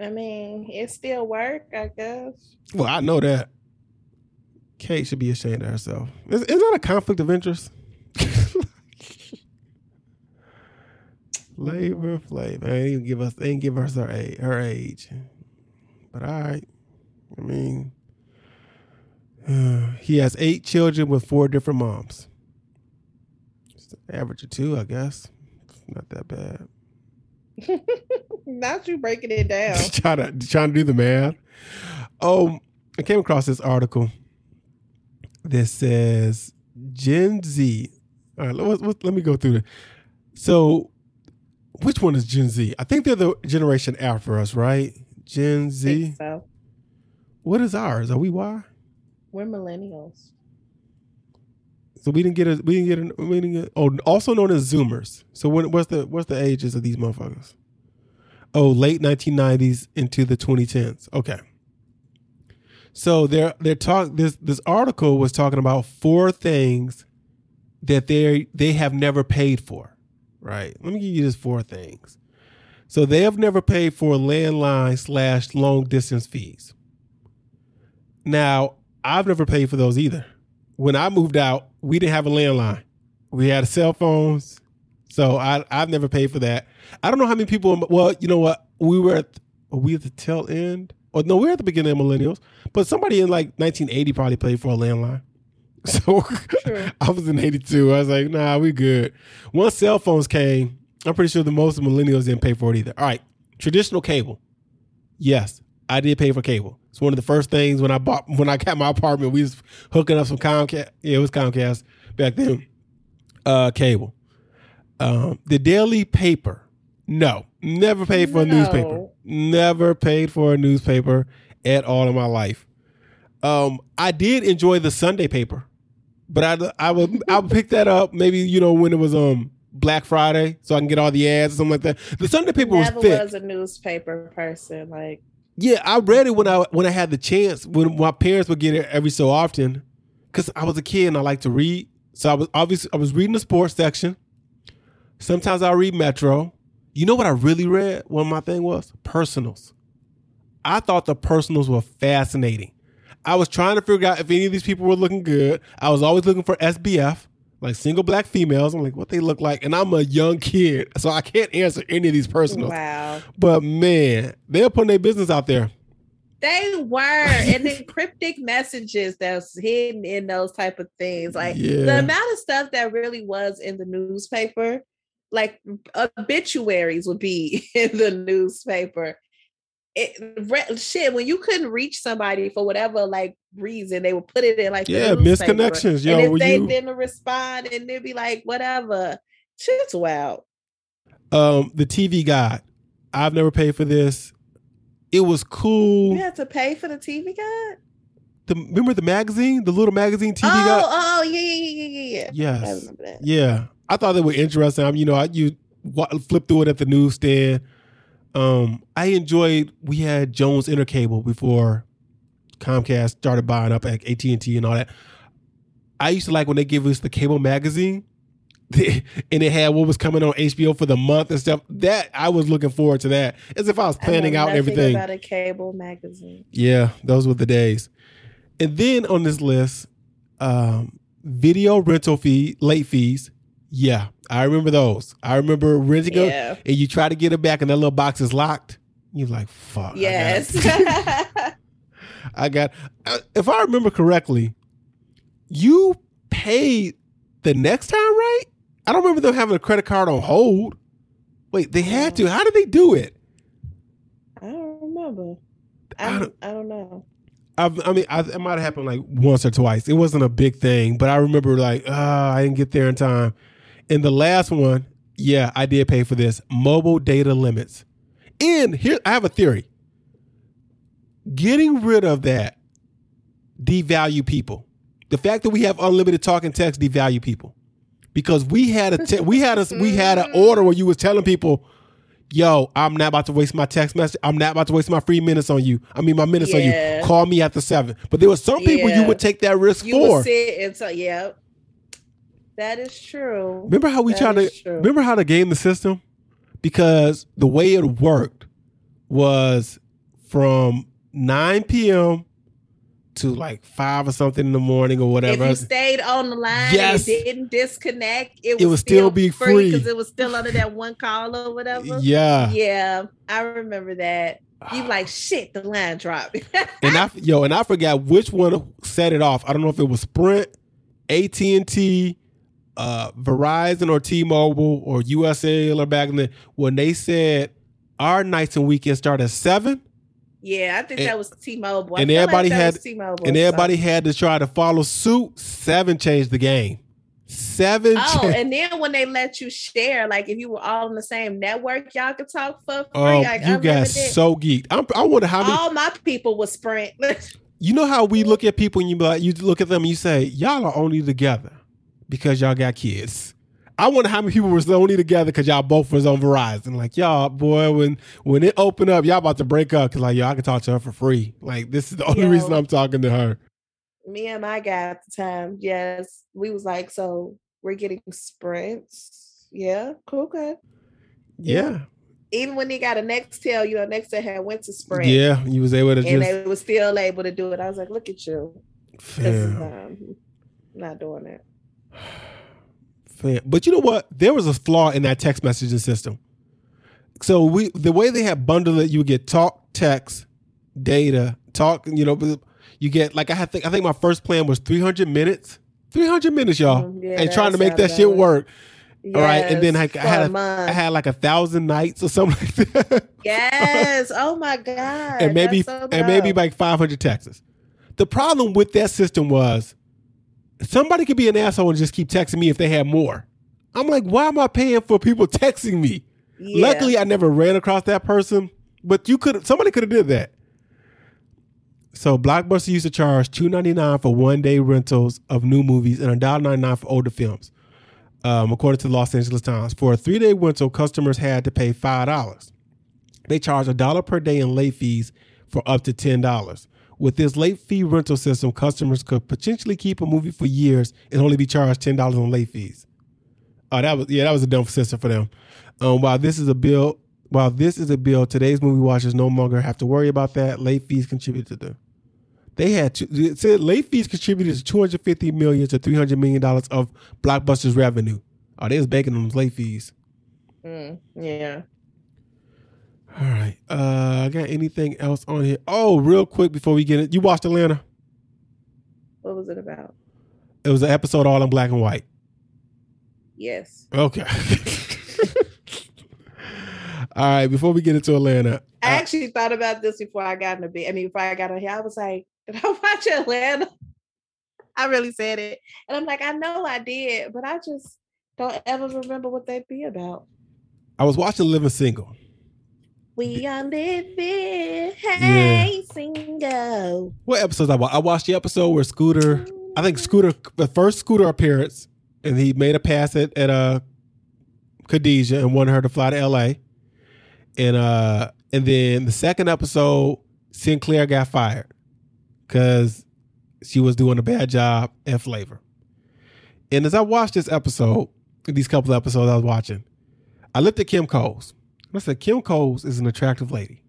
[SPEAKER 2] I mean, it still work, I guess.
[SPEAKER 1] Well, I know that. Kate should be ashamed of herself. Is, is that a conflict of interest? Flavor Flav. They even give us. They give us her age. Her age. But all right. I mean, uh, he has eight children with four different moms. Just an average of two, I guess. Not that bad.
[SPEAKER 2] Not you breaking it down.
[SPEAKER 1] trying to trying to do the math. Oh, I came across this article that says Gen Z. All right, let, let, let me go through it. So, which one is Gen Z? I think they're the generation after us, right? Gen Z.
[SPEAKER 2] So
[SPEAKER 1] What is ours? Are we Y?
[SPEAKER 2] we're millennials.
[SPEAKER 1] So we didn't get a we didn't get a we didn't get oh also known as Zoomers. So what, what's the what's the ages of these motherfuckers? Oh, late 1990s into the 2010s. Okay. So they're they're talk this this article was talking about four things that they they have never paid for. Right. Let me give you just four things. So they have never paid for landline slash long distance fees. Now I've never paid for those either when I moved out, we didn't have a landline. We had cell phones. So I I've never paid for that. I don't know how many people well, you know what? We were at were we at the tail end? Or no, we are at the beginning of millennials. But somebody in like 1980 probably paid for a landline. So. I was in 82. I was like, nah, we good. Once cell phones came, I'm pretty sure the most millennials didn't pay for it either. All right. Traditional cable. Yes, I did pay for cable. It's one of the first things when I bought when I got my apartment. We was hooking up some Comcast. Yeah, it was Comcast back then. Uh, cable. Um, the daily paper. No, never paid for a
[SPEAKER 2] No.
[SPEAKER 1] newspaper. Never paid for a newspaper at all in my life. Um, I did enjoy the Sunday paper, but I I would I would pick that up maybe you know when it was um Black Friday so I can get all the ads or something like that. The Sunday paper
[SPEAKER 2] Never
[SPEAKER 1] was thick.
[SPEAKER 2] was a newspaper person. Like
[SPEAKER 1] Yeah, I read it when I when I had the chance when my parents would get it every so often, because I was a kid and I liked to read. So I was obviously I was reading the sports section. Sometimes I read Metro. You know what I really read? What my thing was personals. I thought the personals were fascinating. I was trying to figure out if any of these people were looking good. I was always looking for SBF, like single black females. I'm like, what they look like, and I'm a young kid, so I can't answer any of these personal.
[SPEAKER 2] wow.
[SPEAKER 1] But man, they're putting their business out there.
[SPEAKER 2] They were and then cryptic messages that's hidden in those type of things. Like the amount of stuff that really was in the newspaper, like obituaries would be in the newspaper. It re- shit when you couldn't reach somebody for whatever like reason, they would put it in like
[SPEAKER 1] Yeah, misconnections, yo,
[SPEAKER 2] And if they
[SPEAKER 1] you-
[SPEAKER 2] didn't respond, and they'd be like, whatever. Shit's wild.
[SPEAKER 1] Um, the TV guide. I've never paid for this. It was cool.
[SPEAKER 2] You had to pay for the TV guide.
[SPEAKER 1] The, remember the magazine, the little magazine TV
[SPEAKER 2] oh,
[SPEAKER 1] guide.
[SPEAKER 2] oh, yeah, yeah, yeah, yeah, yeah. I
[SPEAKER 1] Yes.
[SPEAKER 2] remember that.
[SPEAKER 1] Yeah, I thought they were interesting. I mean, you know, I you flip through it at the newsstand. Um, I enjoyed. We had Jones Intercable before Comcast started buying up at AT and T and all that. I used to like when they give us the cable magazine and it had what was coming on HBO for the month and stuff. That I was looking forward to that, as if I was
[SPEAKER 2] I
[SPEAKER 1] planning out
[SPEAKER 2] nothing
[SPEAKER 1] everything.
[SPEAKER 2] about a cable magazine.
[SPEAKER 1] Yeah, those were the days. And then on this list, um, video rental fee, late fees. Yeah, I remember those. I remember renting them,
[SPEAKER 2] Yeah.
[SPEAKER 1] and you try to get it back, and that little box is locked. You're like, fuck. I got-
[SPEAKER 2] Yes.
[SPEAKER 1] I got. uh, If I remember correctly, you paid the next time, right? I don't remember them having a credit card on hold. Wait, they had to. How did they do it?
[SPEAKER 2] I don't remember.
[SPEAKER 1] I
[SPEAKER 2] I
[SPEAKER 1] don't-
[SPEAKER 2] I don't know.
[SPEAKER 1] I, I mean, I, it might have happened like once or twice. It wasn't a big thing, but I remember like, ah, I didn't get there in time. And the last one, yeah, I did pay for this mobile data limits. And here, I have a theory. Getting rid of that devalue people. The fact that we have unlimited talk and text devalue people because we had a te- we had a we had an order where you was telling people, "Yo, I'm not about to waste my text message. I'm not about to waste my free minutes on you. I mean, my minutes on you. Call me after seven. But there were some people you would take that risk
[SPEAKER 2] You
[SPEAKER 1] for.
[SPEAKER 2] would sit and so yeah. That is true.
[SPEAKER 1] Remember how we
[SPEAKER 2] That
[SPEAKER 1] tried to
[SPEAKER 2] true.
[SPEAKER 1] remember how to game the system? Because the way it worked was from 9 p.m. to like five or something in the morning or whatever.
[SPEAKER 2] If you stayed on the line
[SPEAKER 1] Yes.
[SPEAKER 2] and didn't disconnect, it,
[SPEAKER 1] It would still be free.
[SPEAKER 2] because it was still under that one call or whatever.
[SPEAKER 1] yeah.
[SPEAKER 2] Yeah, I remember that. You like shit, the line dropped.
[SPEAKER 1] and I yo, and I forgot which one set it off. I don't know if it was Sprint, AT and T, uh, Verizon, or T-Mobile, or USL, or back in the when they said our nights and weekends start at seven,
[SPEAKER 2] yeah, I think
[SPEAKER 1] And-
[SPEAKER 2] that was T-Mobile. I
[SPEAKER 1] and
[SPEAKER 2] feel like
[SPEAKER 1] everybody had-
[SPEAKER 2] T-Mobile.
[SPEAKER 1] and everybody
[SPEAKER 2] something.
[SPEAKER 1] had to try to follow suit. Seven changed the game. Seven.
[SPEAKER 2] Oh,
[SPEAKER 1] cha-
[SPEAKER 2] and then when they let you share, like if you were all on the same network, y'all could talk for free.
[SPEAKER 1] oh,
[SPEAKER 2] like
[SPEAKER 1] you guys
[SPEAKER 2] unlimited.
[SPEAKER 1] so geeked. I'm, I wonder how many.
[SPEAKER 2] all my people was Sprint.
[SPEAKER 1] You know how we look at people and you like, you look at them and you say, y'all are only together because y'all got kids. I wonder how many people was only together because y'all both was on Verizon. Like y'all, boy, when when it opened up, y'all about to break up because like yo, I can talk to her for free. Like this is the only
[SPEAKER 2] Yo.
[SPEAKER 1] reason I'm talking to her.
[SPEAKER 2] Me and my guy at the time, yes, we was like, so we're getting sprints. Yeah, cool, okay.
[SPEAKER 1] Yeah,
[SPEAKER 2] Even when they got a next Nextel, you know, Nextel had went to Sprint.
[SPEAKER 1] yeah. You was able to
[SPEAKER 2] And
[SPEAKER 1] just.
[SPEAKER 2] they was still able to do it. I was like, look at you. Um, not doing it.
[SPEAKER 1] But you know what? There was a flaw in that text messaging system. So we the way they had bundled it, you would get talk, text, data, talk. You know, you get like I had think I think my first plan was 300 minutes. 300 minutes, y'all,
[SPEAKER 2] Mm, yeah,
[SPEAKER 1] and trying to make that
[SPEAKER 2] sounds
[SPEAKER 1] shit work. All right, and then I, I had
[SPEAKER 2] a
[SPEAKER 1] a. I had like a thousand nights or something like that.
[SPEAKER 2] yes. Oh my god.
[SPEAKER 1] and maybe
[SPEAKER 2] so
[SPEAKER 1] and maybe like 500 texts. The problem with that system was somebody could be an asshole and just keep texting me if they had more. I'm like, why am I paying for people texting me?
[SPEAKER 2] Yeah.
[SPEAKER 1] Luckily, I never ran across that person, but you could somebody could have did that. So Blockbuster used to charge two ninety nine for one day rentals of new movies and $1.99 for older films. Um, according to the Los Angeles Times, for a three day rental, customers had to pay five dollars. They charged a dollar per day in late fees for up to ten dollars. With this late fee rental system, customers could potentially keep a movie for years and only be charged ten dollars on late fees. Oh, that was yeah, that was a dumb system for them. Um, while this is a bill, while this is a bill, today's movie watchers no longer have to worry about that. Late fees contribute to the. They had to, it said late fees contributed to 250 million to 300 million dollars of Blockbuster's revenue. Oh, they was banking on those late fees.
[SPEAKER 2] Mm, yeah.
[SPEAKER 1] All right. Uh, I got anything else on here? Oh, real quick before we get it, you watched Atlanta?
[SPEAKER 2] What was it about?
[SPEAKER 1] It was an episode all in black and white.
[SPEAKER 2] Yes.
[SPEAKER 1] Okay. all right. Before we get into Atlanta,
[SPEAKER 2] I
[SPEAKER 1] uh,
[SPEAKER 2] actually thought about this before I got in the bed. I mean, before I got on here, I was like, did I watch Atlanta? I really said it. And I'm like, I know I did, but I just don't ever remember what they'd be about.
[SPEAKER 1] I was watching Living Single.
[SPEAKER 2] We are living, hey, single.
[SPEAKER 1] What episodes I watched? I watched the episode where Scooter, I think Scooter, the first Scooter appearance, and he made a pass at at uh, Khadijah and wanted her to fly to L.A. And uh, and then the second episode, Sinclair got fired because she was doing a bad job at Flavor. And as I watched this episode, these couple of episodes I was watching, I looked at Kim Coles. I said, Kim Coles is an attractive lady.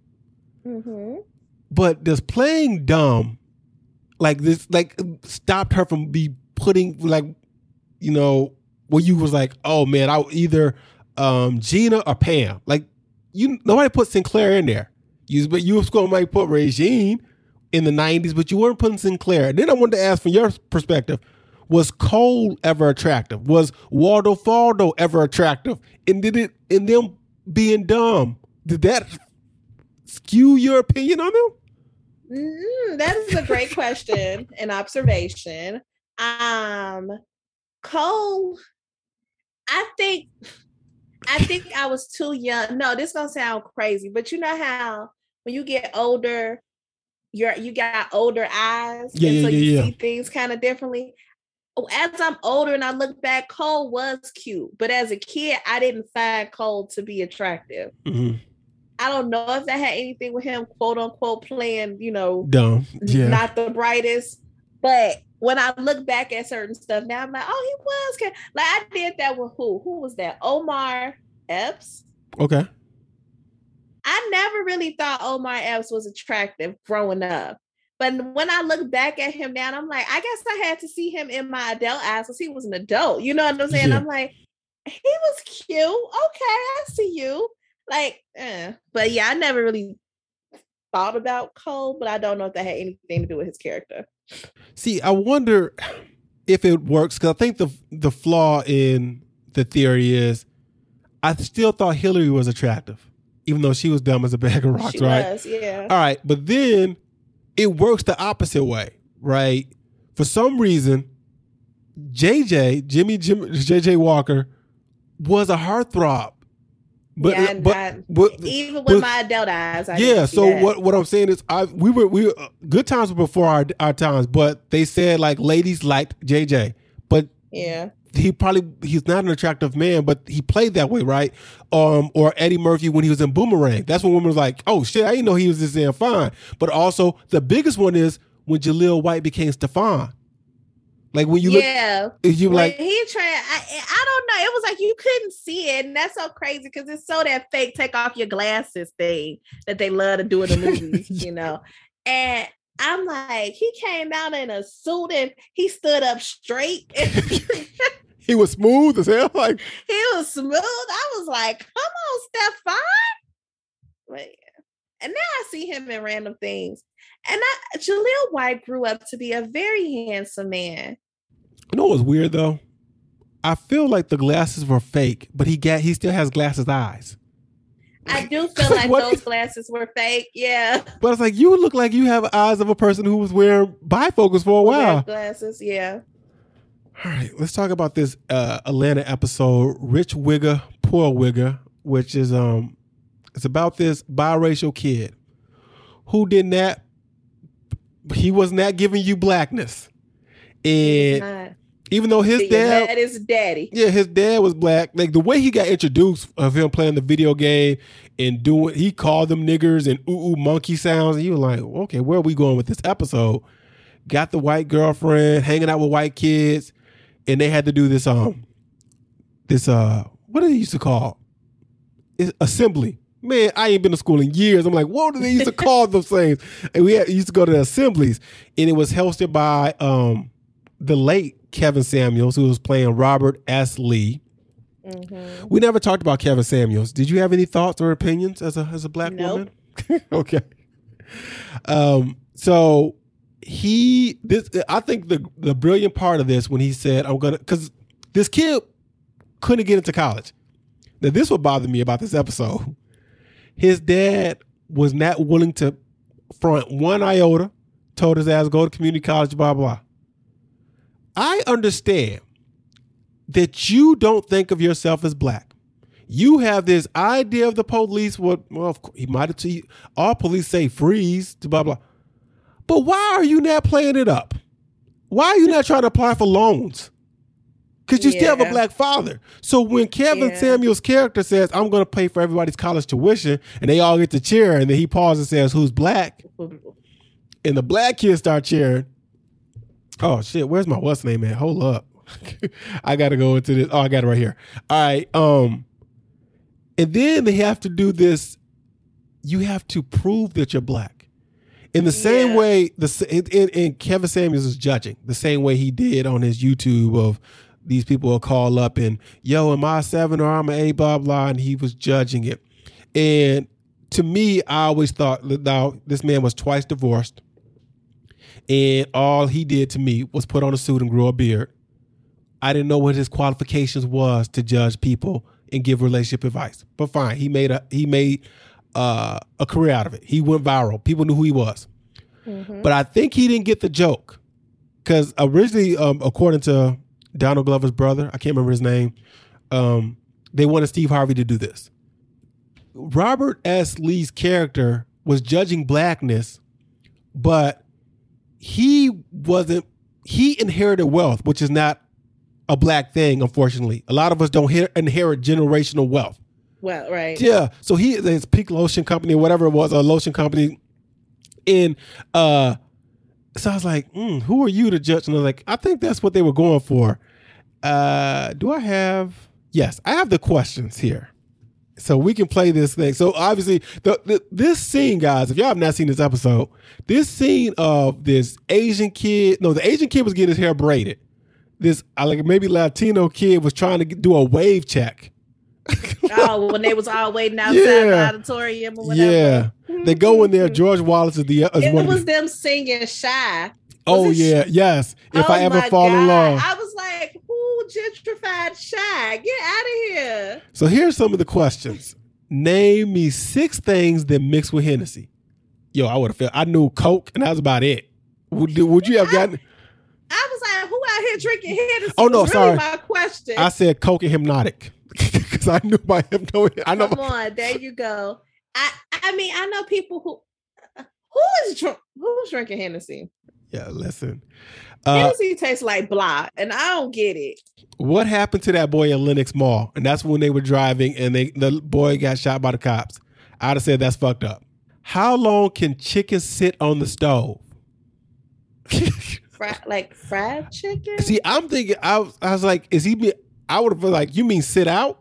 [SPEAKER 2] Mm-hmm.
[SPEAKER 1] But does playing dumb like this like stopped her from be putting like you know where you was like, oh man, I either um Gina or Pam. Like you nobody put Sinclair in there. You but you was going to put Regine in the nineties, but you weren't putting Sinclair. And then I wanted to ask from your perspective, was Cole ever attractive? Was Waldo Faldo ever attractive? And did it in them being dumb, did that skew your opinion on them?
[SPEAKER 2] Mm, that is a great question and observation. Um, Cole, I think, I think I was too young. No, this gonna sound crazy, but you know how when you get older, you're you got older eyes,
[SPEAKER 1] yeah,
[SPEAKER 2] and so
[SPEAKER 1] yeah,
[SPEAKER 2] you
[SPEAKER 1] yeah.
[SPEAKER 2] see things kind of differently. Oh, As I'm older and I look back, Cole was cute, but as a kid, I didn't find Cole to be attractive.
[SPEAKER 1] Mm-hmm.
[SPEAKER 2] I don't know if that had anything with him, quote unquote, playing, you know,
[SPEAKER 1] Dumb. Yeah.
[SPEAKER 2] not the brightest. But when I look back at certain stuff now, I'm like, oh, he was ca- like I did that with who? Who was that? Omar Epps.
[SPEAKER 1] okay.
[SPEAKER 2] I never really thought Omar Epps was attractive growing up. But when I look back at him now, I'm like, I guess I had to see him in my adult eyes because he was an adult. You know what I'm saying?
[SPEAKER 1] Yeah.
[SPEAKER 2] I'm like, he was cute. Okay, I see you. Like, eh. but yeah, I never really thought about Cole, but I don't know if that had anything to do with his character.
[SPEAKER 1] See, I wonder if it works because I think the the flaw in the theory is I still thought Hillary was attractive, even though she was dumb as a bag of rocks,
[SPEAKER 2] she
[SPEAKER 1] right?
[SPEAKER 2] was, yeah.
[SPEAKER 1] All right, but then it works the opposite way, right? For some reason, JJ Jimmy Jim, JJ Walker was a heartthrob, but
[SPEAKER 2] yeah,
[SPEAKER 1] but, but
[SPEAKER 2] even with
[SPEAKER 1] but-
[SPEAKER 2] my adult eyes, I
[SPEAKER 1] yeah. So
[SPEAKER 2] that.
[SPEAKER 1] what what I'm saying is, I we were we were, good times were before our our times, but they said like ladies liked JJ,
[SPEAKER 2] Yeah,
[SPEAKER 1] he probably he's not an attractive man, but he played that way, right? Um, or Eddie Murphy when he was in Boomerang. That's when women was like, "Oh shit, I didn't know he was this damn fine." But also the biggest one is when Jaleel White became Stefan. Like when you
[SPEAKER 2] yeah.
[SPEAKER 1] look, you
[SPEAKER 2] when
[SPEAKER 1] like,
[SPEAKER 2] he tried, I, I don't know. It was like you couldn't see it, and that's so crazy because it's so that fake take off your glasses thing that they love to do in the movies, you know. And I'm like, he came out in a suit and he stood up straight. he
[SPEAKER 1] was smooth as hell. Like, he
[SPEAKER 2] was smooth. I was like, come on, Stefan. But yeah. And now I see him in random things. And I, Jaleel White grew up to be a very handsome man.
[SPEAKER 1] you know what was weird though? I feel like the glasses were fake, but he got he still has glasses eyes.
[SPEAKER 2] I do feel like those glasses were fake. Yeah.
[SPEAKER 1] But it's like you look like you have eyes of a person who was wearing bifocals for a while.
[SPEAKER 2] Glasses. Yeah.
[SPEAKER 1] All right, let's talk about this uh, Atlanta episode, "Rich Wigga, Poor Wigga," which is um, it's about this biracial kid who did not. He was not giving you blackness, and. Even though his dad,
[SPEAKER 2] that is daddy.
[SPEAKER 1] yeah, his dad was black. Like the way he got introduced of him playing the video game and doing, he called them niggers and ooh ooh monkey sounds. And you were like, okay, where are we going with this episode? Got the white girlfriend, hanging out with white kids, and they had to do this um, this uh, what did they used to call? It's assembly. Man, I ain't been to school in years. I'm like, what do they used to call those things? And we had, used to go to the assemblies, and it was hosted by um, the late Kevin Samuels, who was playing Robert S. Lee.
[SPEAKER 2] Mhm.
[SPEAKER 1] We never talked about Kevin Samuels. Did you have any thoughts or opinions as a as a black
[SPEAKER 2] Nope.
[SPEAKER 1] woman? okay. Um. So he this I think the the brilliant part of this when he said I'm gonna because this kid couldn't get into college. Now this would bother me about this episode. His dad was not willing to front one iota. Told his ass go to community college. Blah blah. I understand that you don't think of yourself as black. You have this idea of the police. What? Well, of course, he might have. T- all police say freeze. To blah blah. But why are you not playing it up? Why are you not trying to apply for loans? Because you still have a black father. So when Kevin
[SPEAKER 2] Yeah.
[SPEAKER 1] Samuel's character says, "I'm going to pay for everybody's college tuition," and they all get to cheer, and then he pauses and says, "Who's black?" and the black kids start cheering. Oh shit, where's my what's name at? Hold up. I got to go into this. Oh, I got it right here. All right. Um, and then they have to do this. You have to prove that you're black. In the same way, the in, in, in Kevin Samuels is judging the same way he did on his YouTube of these people will call up and yo, am I a seven or I'm an A blah blah, and he was judging it. And to me, I always thought that now this man was twice divorced, and all he did to me was put on a suit and grow a beard. I didn't know what his qualifications was to judge people and give relationship advice. But fine, he made a he made uh, a career out of it. He went viral. People knew who he was.
[SPEAKER 2] Mhm.
[SPEAKER 1] But I think he didn't get the joke because originally, um, according to Donald Glover's brother, I can't remember his name, um, they wanted Steve Harvey to do this. Robert S. Lee's character was judging blackness, but he wasn't. He inherited wealth, which is not a black thing, unfortunately. A lot of us don't he- inherit generational wealth.
[SPEAKER 2] Well, right.
[SPEAKER 1] Yeah. So he his peak lotion company or whatever it was, a lotion company. And uh so I was like, mm, who are you to judge? And I was like, I think that's what they were going for. Uh do I have yes, I have the questions here. So we can play this thing. So obviously, the, the this scene, guys, if y'all have not seen this episode, this scene of this Asian kid, no, the Asian kid was getting his hair braided. This like maybe Latino kid was trying to do a wave check.
[SPEAKER 2] Oh, when they was all waiting outside the
[SPEAKER 1] Yeah.
[SPEAKER 2] auditorium or whatever.
[SPEAKER 1] Yeah, they go in there. Mm-hmm. George Wallace is the is
[SPEAKER 2] It was
[SPEAKER 1] the,
[SPEAKER 2] them singing Shai.
[SPEAKER 1] oh
[SPEAKER 2] was it
[SPEAKER 1] yeah, yes. If
[SPEAKER 2] Oh
[SPEAKER 1] I ever fall in love.
[SPEAKER 2] I was gentrified Shai? Get out of here.
[SPEAKER 1] So here's some of the questions. Name me six things that mix with Hennessy. Yo, I would have felt. I knew Coke, and that was about it. Would, would you have gotten?
[SPEAKER 2] I was like, who out here drinking Hennessy?
[SPEAKER 1] Oh, no, sorry.
[SPEAKER 2] Really my question.
[SPEAKER 1] I said Coke and Hpnotiq because I knew by hypno. I know.
[SPEAKER 2] Come on, there you go. I I mean, I know people who who is who's drinking Hennessy.
[SPEAKER 1] Yeah, listen. Uh,
[SPEAKER 2] Hennessy tastes like blah, and I don't get it.
[SPEAKER 1] what happened to that boy in Lenox Mall? And that's when they were driving, and they the boy got shot by the cops. I'd have said that's fucked up. How long can chicken sit on the stove?
[SPEAKER 2] Fri- like fried chicken.
[SPEAKER 1] See, I'm thinking. I was, I was like, is he? Be, I would have been like, you mean sit out?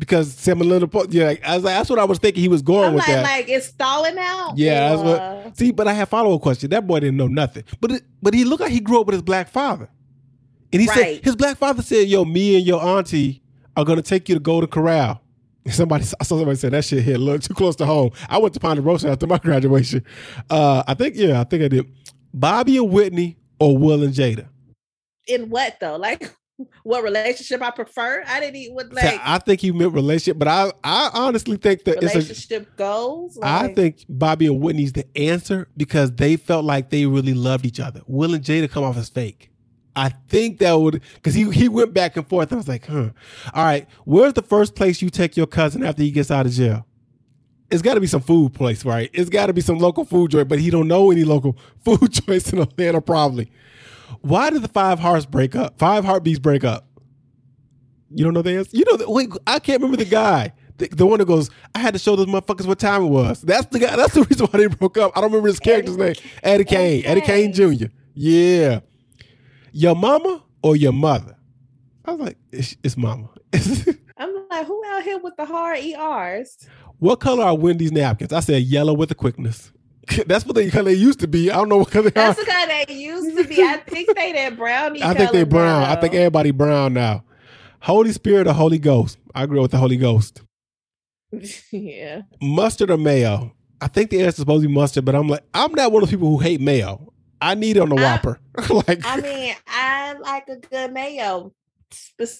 [SPEAKER 1] Because Semolina, yeah, like, I was like, that's what I was thinking he was going
[SPEAKER 2] I'm
[SPEAKER 1] with
[SPEAKER 2] like,
[SPEAKER 1] that.
[SPEAKER 2] like it's stalling out.
[SPEAKER 1] Yeah, that's what- See, but I have follow up question. That boy didn't know nothing, but it, but he looked like he grew up with his black father, and he said his black father said, "Yo, me and your auntie are gonna take you to Golden Corral." And Somebody, I saw somebody say that shit hit a little too close to home. I went to Ponderosa after my graduation. Uh, I think, yeah, I think I did. Bobby and Whitney or Will and Jada.
[SPEAKER 2] in what though? Like what relationship I prefer? I didn't even
[SPEAKER 1] So
[SPEAKER 2] like
[SPEAKER 1] I think you meant relationship, but I, I honestly think that it's a,
[SPEAKER 2] relationship goals.
[SPEAKER 1] I think Bobby and Whitney's the answer because they felt like they really loved each other. Will and Jada come off as fake. I think that would because he he went back and forth. I was like, huh. All right, where's the first place you take your cousin after he gets out of jail? It's got to be some food place, right? It's got to be some local food joint, but he don't know any local food joints in Atlanta. Probably. Why did the Five Hearts break up? Five Heartbeats break up. You don't know the answer. You know, the, wait, I can't remember the guy. The, the one that goes, I had to show those motherfuckers what time it was. That's the guy. That's the reason why they broke up. I don't remember his character's name. Eddie Kane. Eddie Kane Jr. Yeah. Your mama or your mother? I was like, it's, it's mama.
[SPEAKER 2] I'm like, who out here with the hard ERs?
[SPEAKER 1] what color are Wendy's napkins? I said yellow with the quickness. That's what they color they used to be. I don't know what color they are.
[SPEAKER 2] That's the they used to be. I think they that brownie.
[SPEAKER 1] I think they brown. I think everybody brown now. Holy Spirit or Holy Ghost? I grew up with the Holy Ghost.
[SPEAKER 2] yeah.
[SPEAKER 1] Mustard or mayo? I think the answer is supposed to be mustard, but I'm like, I'm not one of those people who hate mayo. I need it on the
[SPEAKER 2] I-
[SPEAKER 1] Whopper. like,
[SPEAKER 2] I mean, I like a good mayo.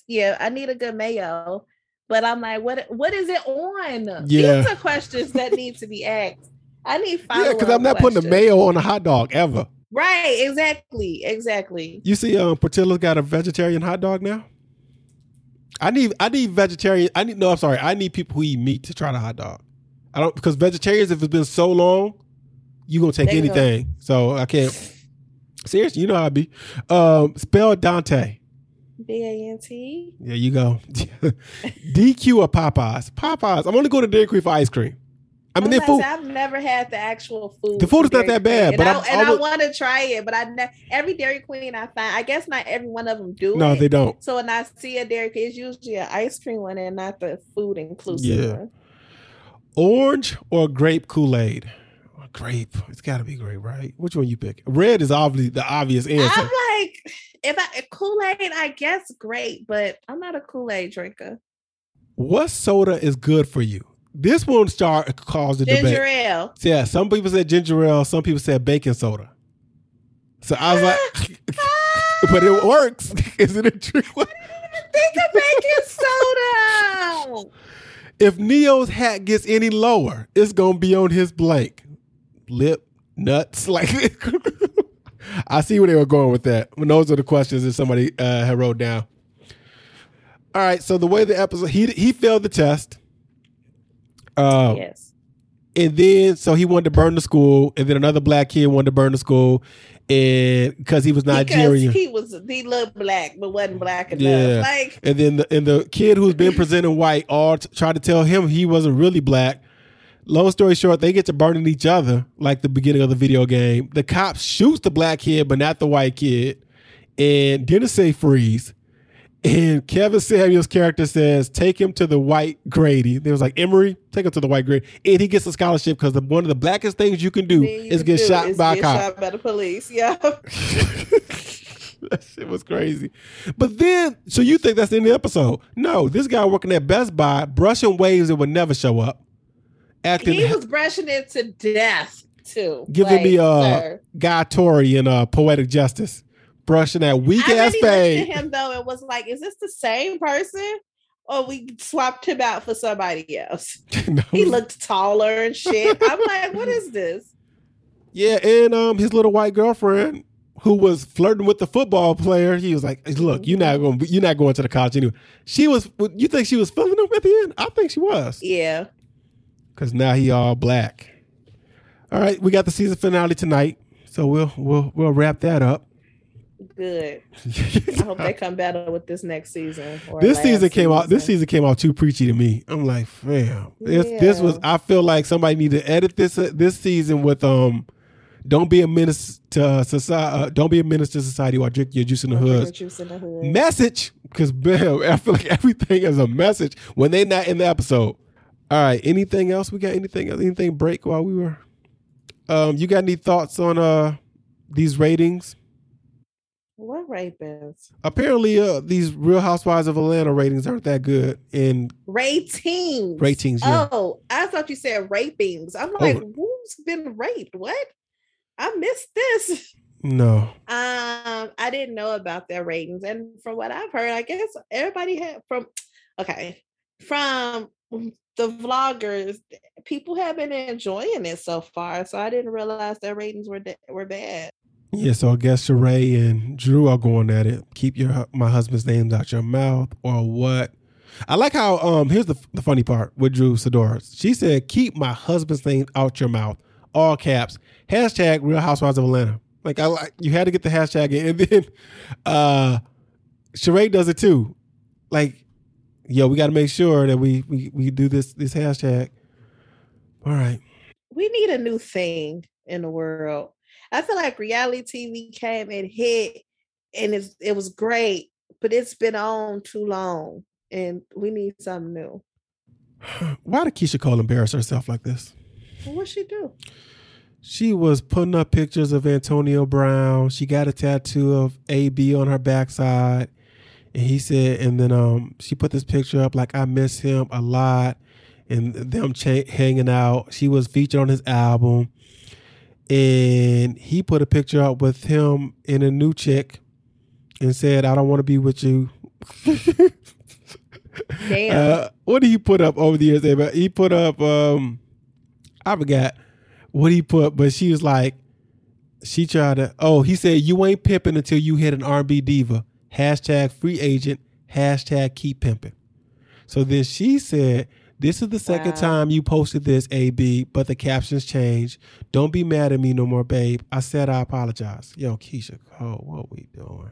[SPEAKER 2] Yeah, I need a good mayo. But I'm like, what what is it on?
[SPEAKER 1] Yeah.
[SPEAKER 2] These are questions that need to be asked. I need follow
[SPEAKER 1] yeah, because I'm not putting the mayo on a hot dog ever.
[SPEAKER 2] Right, exactly. Exactly.
[SPEAKER 1] You see, um, Portillo's got a vegetarian hot dog now. I need, I need vegetarian. I need no. I'm sorry. I need people who eat meat to try the hot dog. I don't because vegetarians, if it's been so long, you gonna take
[SPEAKER 2] They
[SPEAKER 1] anything. So I can't. Seriously, you know how I be. Um, spell Dante.
[SPEAKER 2] D A N T.
[SPEAKER 1] There you go. DQ or Popeyes? Popeyes. I'm only going to Dairy Queen for ice cream. I mean, food.
[SPEAKER 2] I've never had the actual food.
[SPEAKER 1] The food is not that bad,
[SPEAKER 2] Queen,
[SPEAKER 1] but
[SPEAKER 2] and I, and
[SPEAKER 1] I
[SPEAKER 2] I, want to try it. But I ne- every Dairy Queen I find, I guess not every one of them do
[SPEAKER 1] No,
[SPEAKER 2] it.
[SPEAKER 1] they don't.
[SPEAKER 2] So when I see a Dairy Queen, it's usually an ice cream one and not the food inclusive
[SPEAKER 1] Yeah.
[SPEAKER 2] one.
[SPEAKER 1] Orange or grape Kool Aid? Grape. It's got to be grape, right? Which one you pick? Red is obviously the obvious answer.
[SPEAKER 2] I'm like, if I Kool Aid, I guess great, but I'm not a Kool Aid drinker.
[SPEAKER 1] what soda is good for you? This one start caused the
[SPEAKER 2] Ginger
[SPEAKER 1] debate.
[SPEAKER 2] ale.
[SPEAKER 1] Yeah, some people said ginger ale, some people said baking soda. So I was like, but it works. Is it a trick?
[SPEAKER 2] I didn't even think of baking soda.
[SPEAKER 1] If Neo's hat gets any lower, it's gonna be on his blank. Lip, nuts, like I see where they were going with that. When those are the questions that somebody uh, had wrote down. All right, so the way the episode he he failed the test. Uh,
[SPEAKER 2] yes.
[SPEAKER 1] and then so he wanted to burn the school, and then another black kid wanted to burn the school, and because he was Nigerian.
[SPEAKER 2] Because he was he looked black but wasn't black enough.
[SPEAKER 1] Yeah.
[SPEAKER 2] Like
[SPEAKER 1] And then the, and the kid who's been presented white all t- tried to tell him he wasn't really black. Long story short, they get to burning each other like the beginning of the video game. The cop shoots the black kid, but not the white kid, and didn't say freeze. And Kevin Samuel's character says, "Take him to the white Grady." They was like, "Emory, take him to the white Grady," and he gets a scholarship because one of the blackest things you can do
[SPEAKER 2] you
[SPEAKER 1] is get
[SPEAKER 2] do
[SPEAKER 1] shot
[SPEAKER 2] is
[SPEAKER 1] by a
[SPEAKER 2] get
[SPEAKER 1] cop.
[SPEAKER 2] shot by the police. Yeah.
[SPEAKER 1] that shit was crazy. But then, so you think that's in the episode? No, this guy working at Best Buy, brushing waves that would never show up, acting,
[SPEAKER 2] he was brushing it to death too.
[SPEAKER 1] giving me
[SPEAKER 2] Like,
[SPEAKER 1] uh
[SPEAKER 2] sir.
[SPEAKER 1] Guy Torry in uh, Poetic Justice, brushing that weak
[SPEAKER 2] I
[SPEAKER 1] ass
[SPEAKER 2] really looked at
[SPEAKER 1] fade.
[SPEAKER 2] him though and was like, "Is this the same person?" Or we swapped him out for somebody else.
[SPEAKER 1] No.
[SPEAKER 2] He looked taller and shit. I'm like, what is this?
[SPEAKER 1] yeah, and um, his little white girlfriend who was flirting with the football player. He was like, "Look, you're not going, you're not going to the college anyway." She was. You think she was feeling him at the end? I think she was.
[SPEAKER 2] Yeah.
[SPEAKER 1] because now he all black. All right, we got the season finale tonight, so we'll we'll we'll wrap that up.
[SPEAKER 2] Good. I hope they come better with this next season. or
[SPEAKER 1] this season came out. This season came out too preachy to me. I'm like, fam, this this was. I feel like somebody need to edit this uh, this season with um, don't be a menace to uh, society. Uh, don't be a menace to society while drinking your juice in the hoods.
[SPEAKER 2] Juice in the hood.
[SPEAKER 1] Message, because I feel like everything is a message when they're not in the episode. All right. Anything else? We got anything else? Anything break while we were? Um, you got any thoughts on uh these ratings?
[SPEAKER 2] What rapists?
[SPEAKER 1] Apparently, uh, these Real Housewives of Atlanta ratings aren't that good. in
[SPEAKER 2] Ratings.
[SPEAKER 1] Ratings, yeah.
[SPEAKER 2] Oh, I thought you said rapings. I'm like, who's been raped? What? I missed this.
[SPEAKER 1] no,
[SPEAKER 2] Um, I didn't know about their ratings, and from what I've heard, I guess everybody had from okay from the vloggers, people have been enjoying it so far. So I didn't realize their ratings were were bad.
[SPEAKER 1] Yeah. So I guess Sheree and Drew are going at it. Keep your my husband's names out your mouth, or what? I like how um here's the the funny part with Drew Sidora. She said, "Keep my husband's name out your mouth." All caps. Hashtag Real Housewives of Atlanta. Like I like you had to get the hashtag in, and then uh Sheree does it too. Like, yo, we got to make sure that we we we do this this hashtag. All right.
[SPEAKER 2] We need a new thing in the world. I feel like reality TV came and hit, and it's, it was great, but it's been on too long, and we need something new.
[SPEAKER 1] Why did Keyshia Cole embarrass herself like this?
[SPEAKER 2] Well, what she do?
[SPEAKER 1] She was putting up pictures of Antonio Brown. She got a tattoo of AB on her backside. And he said, and then um, she put this picture up like, I miss him a lot. And them cha- hanging out. She was featured on his album. And he put a picture up with him and a new chick and said, I don't want to be with you.
[SPEAKER 2] Damn.
[SPEAKER 1] Uh, what did he put up over the years? But he put up, um, I forgot what he put, but she was like, she tried to. Oh, he said you ain't pimping until you hit an R&B diva. Hashtag free agent. Hashtag keep pimping. So then she said, "This is the second
[SPEAKER 2] Wow.
[SPEAKER 1] time you posted this, AB, but the captions changed. Don't be mad at me no more, babe. I said I apologize. Yo, Keyshia Cole, what we doing?"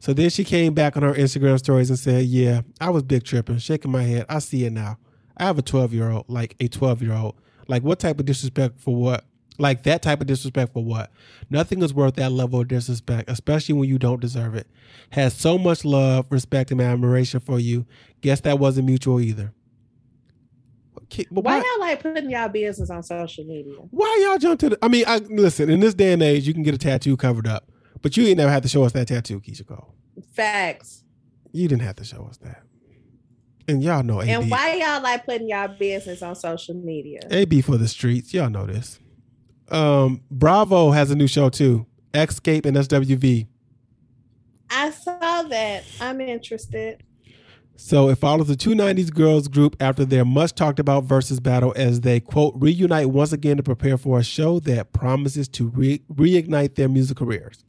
[SPEAKER 1] So then she came back on her Instagram stories and said, "Yeah, I was big tripping, shaking my head. I see it now. I have a 12 year old, like a 12 year old. Like, what type of disrespect for what? Like, that type of disrespect for what? Nothing is worth that level of disrespect, especially when you don't deserve it. Has so much love, respect, and admiration for you. Guess that wasn't mutual either.
[SPEAKER 2] Okay, but why, why y'all like putting y'all business on social media?
[SPEAKER 1] Why y'all jump to the? I mean, I listen. In this day and age, you can get a tattoo covered up, but you ain't never had to show us that tattoo, Keyshia Cole.
[SPEAKER 2] Facts.
[SPEAKER 1] You didn't have to show us that. And y'all know
[SPEAKER 2] AB. And why y'all like putting y'all business on social media?
[SPEAKER 1] AB for the streets. Y'all know this. Um, Bravo has a new show too. Xscape and SWV.
[SPEAKER 2] I saw that. I'm interested.
[SPEAKER 1] So it follows the two nineties girls group after their much talked about versus battle as they quote reunite once again to prepare for a show that promises to re- reignite their music careers.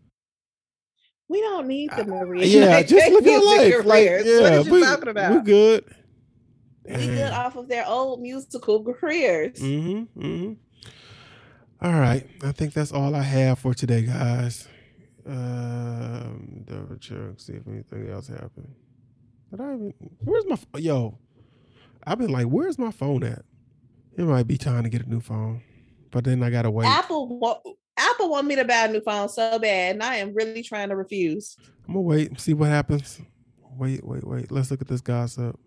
[SPEAKER 2] We don't need the Maria.
[SPEAKER 1] Uh, yeah, just look at life. Like, yeah,
[SPEAKER 2] what are you we, talking about?
[SPEAKER 1] We're good.
[SPEAKER 2] We good off of their old musical careers.
[SPEAKER 1] Mm-hmm, mm-hmm. All right. I think that's all I have for today, guys. Um, double check, see if anything else happened. But I even, where's my yo? I've been like, where's my phone at? It might be time to get a new phone, but then I gotta wait.
[SPEAKER 2] Apple Apple want me to buy a new phone so bad, and I am really trying to refuse.
[SPEAKER 1] I'm gonna wait and see what happens. Wait, wait, wait. Let's look at this gossip.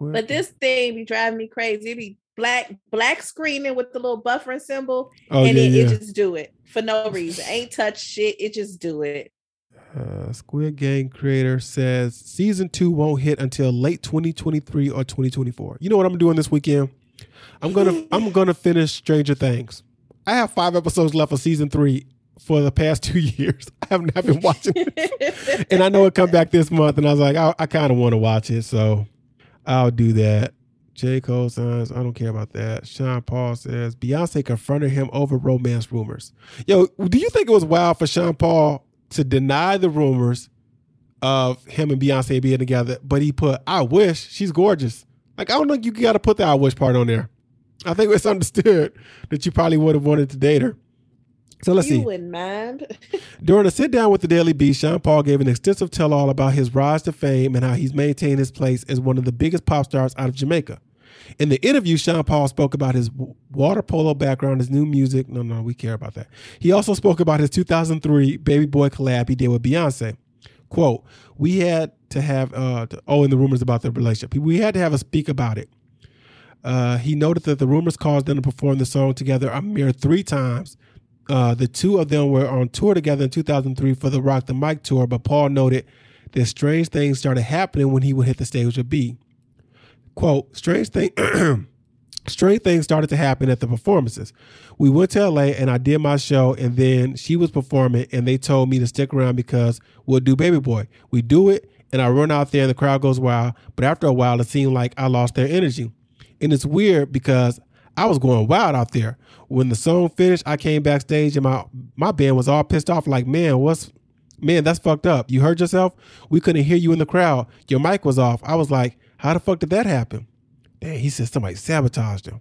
[SPEAKER 2] But this thing be driving me crazy. It be black black screening with the little buffering symbol, oh, and yeah, it, yeah. it, just do it for no reason. Ain't touch shit. It just do it.
[SPEAKER 1] Uh, Squid Game creator says season two won't hit until late 2023 or 2024. You know what I'm doing this weekend? I'm gonna I'm gonna finish Stranger Things. I have five episodes left of season three for the past two years. I haven't been watching it. and I know it come back this month, and I was like, I, I kind of want to watch it, so I'll do that. J. Cole says, I don't care about that. Sean Paul says, Beyonce confronted him over romance rumors. Yo, do you think it was wild for Sean Paul to deny the rumors of him and Beyonce being together, but he put, I wish she's gorgeous. Like, I don't think you got to put the I wish part on there. I think it's understood that you probably would have wanted to date her. So let's
[SPEAKER 2] you
[SPEAKER 1] see.
[SPEAKER 2] wouldn't mind.
[SPEAKER 1] During a sit down with the Daily Beast, Sean Paul gave an extensive tell all about his rise to fame and how he's maintained his place as one of the biggest pop stars out of Jamaica. In the interview, Sean Paul spoke about his water polo background, his new music. No, no, we care about that. He also spoke about his 2003 Baby Boy collab he did with Beyonce. Quote, we had to have, uh, to, oh, and the rumors about their relationship. We had to have a speak about it. Uh, he noted that the rumors caused them to perform the song together a mere three times. Uh, the two of them were on tour together in 2003 for the Rock the Mic tour, but Paul noted that strange things started happening when he would hit the stage with B. Quote, strange thing strange things started to happen at the performances. We went to LA and I did my show and then she was performing and they told me to stick around because we'll do Baby Boy. We do it and I run out there and the crowd goes wild, but after a while it seemed like I lost their energy. And it's weird because I was going wild out there. When the song finished, I came backstage and my my band was all pissed off. Like, man, what's man? That's fucked up. You heard yourself. We couldn't hear you in the crowd. Your mic was off. I was like, how the fuck did that happen? Damn, he said somebody sabotaged him.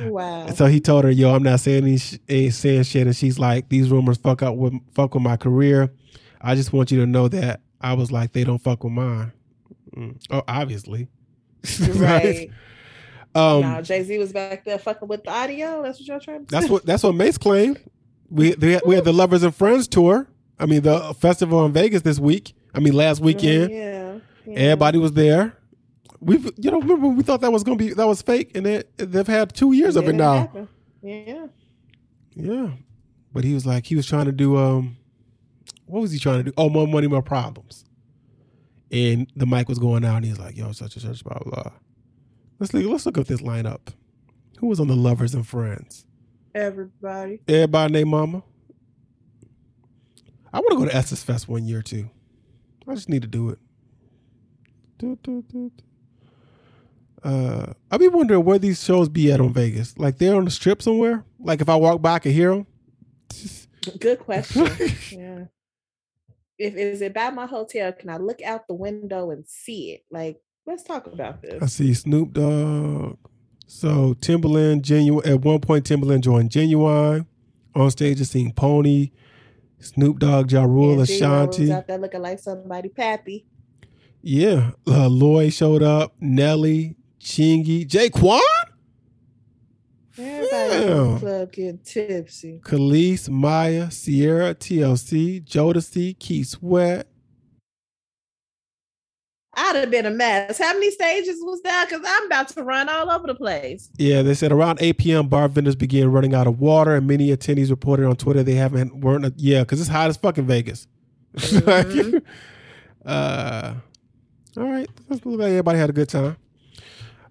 [SPEAKER 2] wow.
[SPEAKER 1] So he told her, "Yo, I'm not saying any ain't saying shit," and she's like, "These rumors fuck up with fuck with my career. I just want you to know that I was like, they don't fuck with mine. Mm. Oh, obviously."
[SPEAKER 2] right. Um, now Jay Z was back there fucking with the audio. That's what y'all trying to.
[SPEAKER 1] That's what that's what Mase claimed. We they, we had the Lovers and Friends tour. I mean the festival in Vegas this week. I mean last oh, weekend.
[SPEAKER 2] Yeah, yeah.
[SPEAKER 1] Everybody was there. We you know remember we thought that was gonna be that was fake, and they they've had two years of it now.
[SPEAKER 2] Happen. Yeah.
[SPEAKER 1] Yeah, but he was like he was trying to do um, what was he trying to do? Oh, more money, more problems and the mic was going out, and he's like, "Yo, such and such, blah blah." Let's look. Let's look at this lineup. Who was on the Lovers and Friends?
[SPEAKER 2] Everybody.
[SPEAKER 1] Everybody named Mama. I want to go to Essence Fest one year too. I just need to do it. Uh, I be wondering where these shows be at on Vegas. Like they're on the strip somewhere. Like if I walk by, I can hear them.
[SPEAKER 2] Good question. yeah if is it by my hotel, can I look out the window and see it? Like, let's talk about this. I
[SPEAKER 1] see Snoop Dogg. So Timbaland, Ginuwine. At one point, Timbaland joined Ginuwine on stage. I seen Pony, Snoop Dogg, Ja Rule, Ashanti.
[SPEAKER 2] out there looking like somebody pappy.
[SPEAKER 1] Yeah, uh, Lloyd showed up. Nelly, Chingy, J-Kwon,
[SPEAKER 2] Everybody in the club getting tipsy.
[SPEAKER 1] Kelis, Mya, Ciara, TLC, Jodeci, Keith Sweat.
[SPEAKER 2] I'd have been a mess. How many stages was that? Because I'm about to run all over the place.
[SPEAKER 1] Yeah, they said around 8 p.m. bar vendors began running out of water, and many attendees reported on Twitter they haven't weren't yeah because it's hot as fucking Vegas.
[SPEAKER 2] Mhm.
[SPEAKER 1] uh, all right, look like everybody had a good time.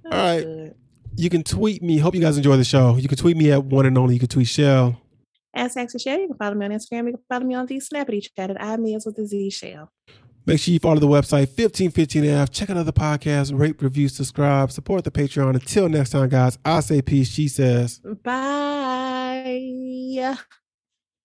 [SPEAKER 2] All
[SPEAKER 1] right.
[SPEAKER 2] good.
[SPEAKER 1] You can tweet me. Hope you guys enjoy the show. You can tweet me at one and only. You can tweet Chelle.
[SPEAKER 2] At Saxon Chelle, you can follow me on Instagram. You can follow me on the Snappity Chat at I Meals with the Z Shell.
[SPEAKER 1] Make sure you follow the website 1515F. Check out other podcasts, rate, review, subscribe, support the Patreon. Until next time, guys, I say peace. She says.
[SPEAKER 2] Bye.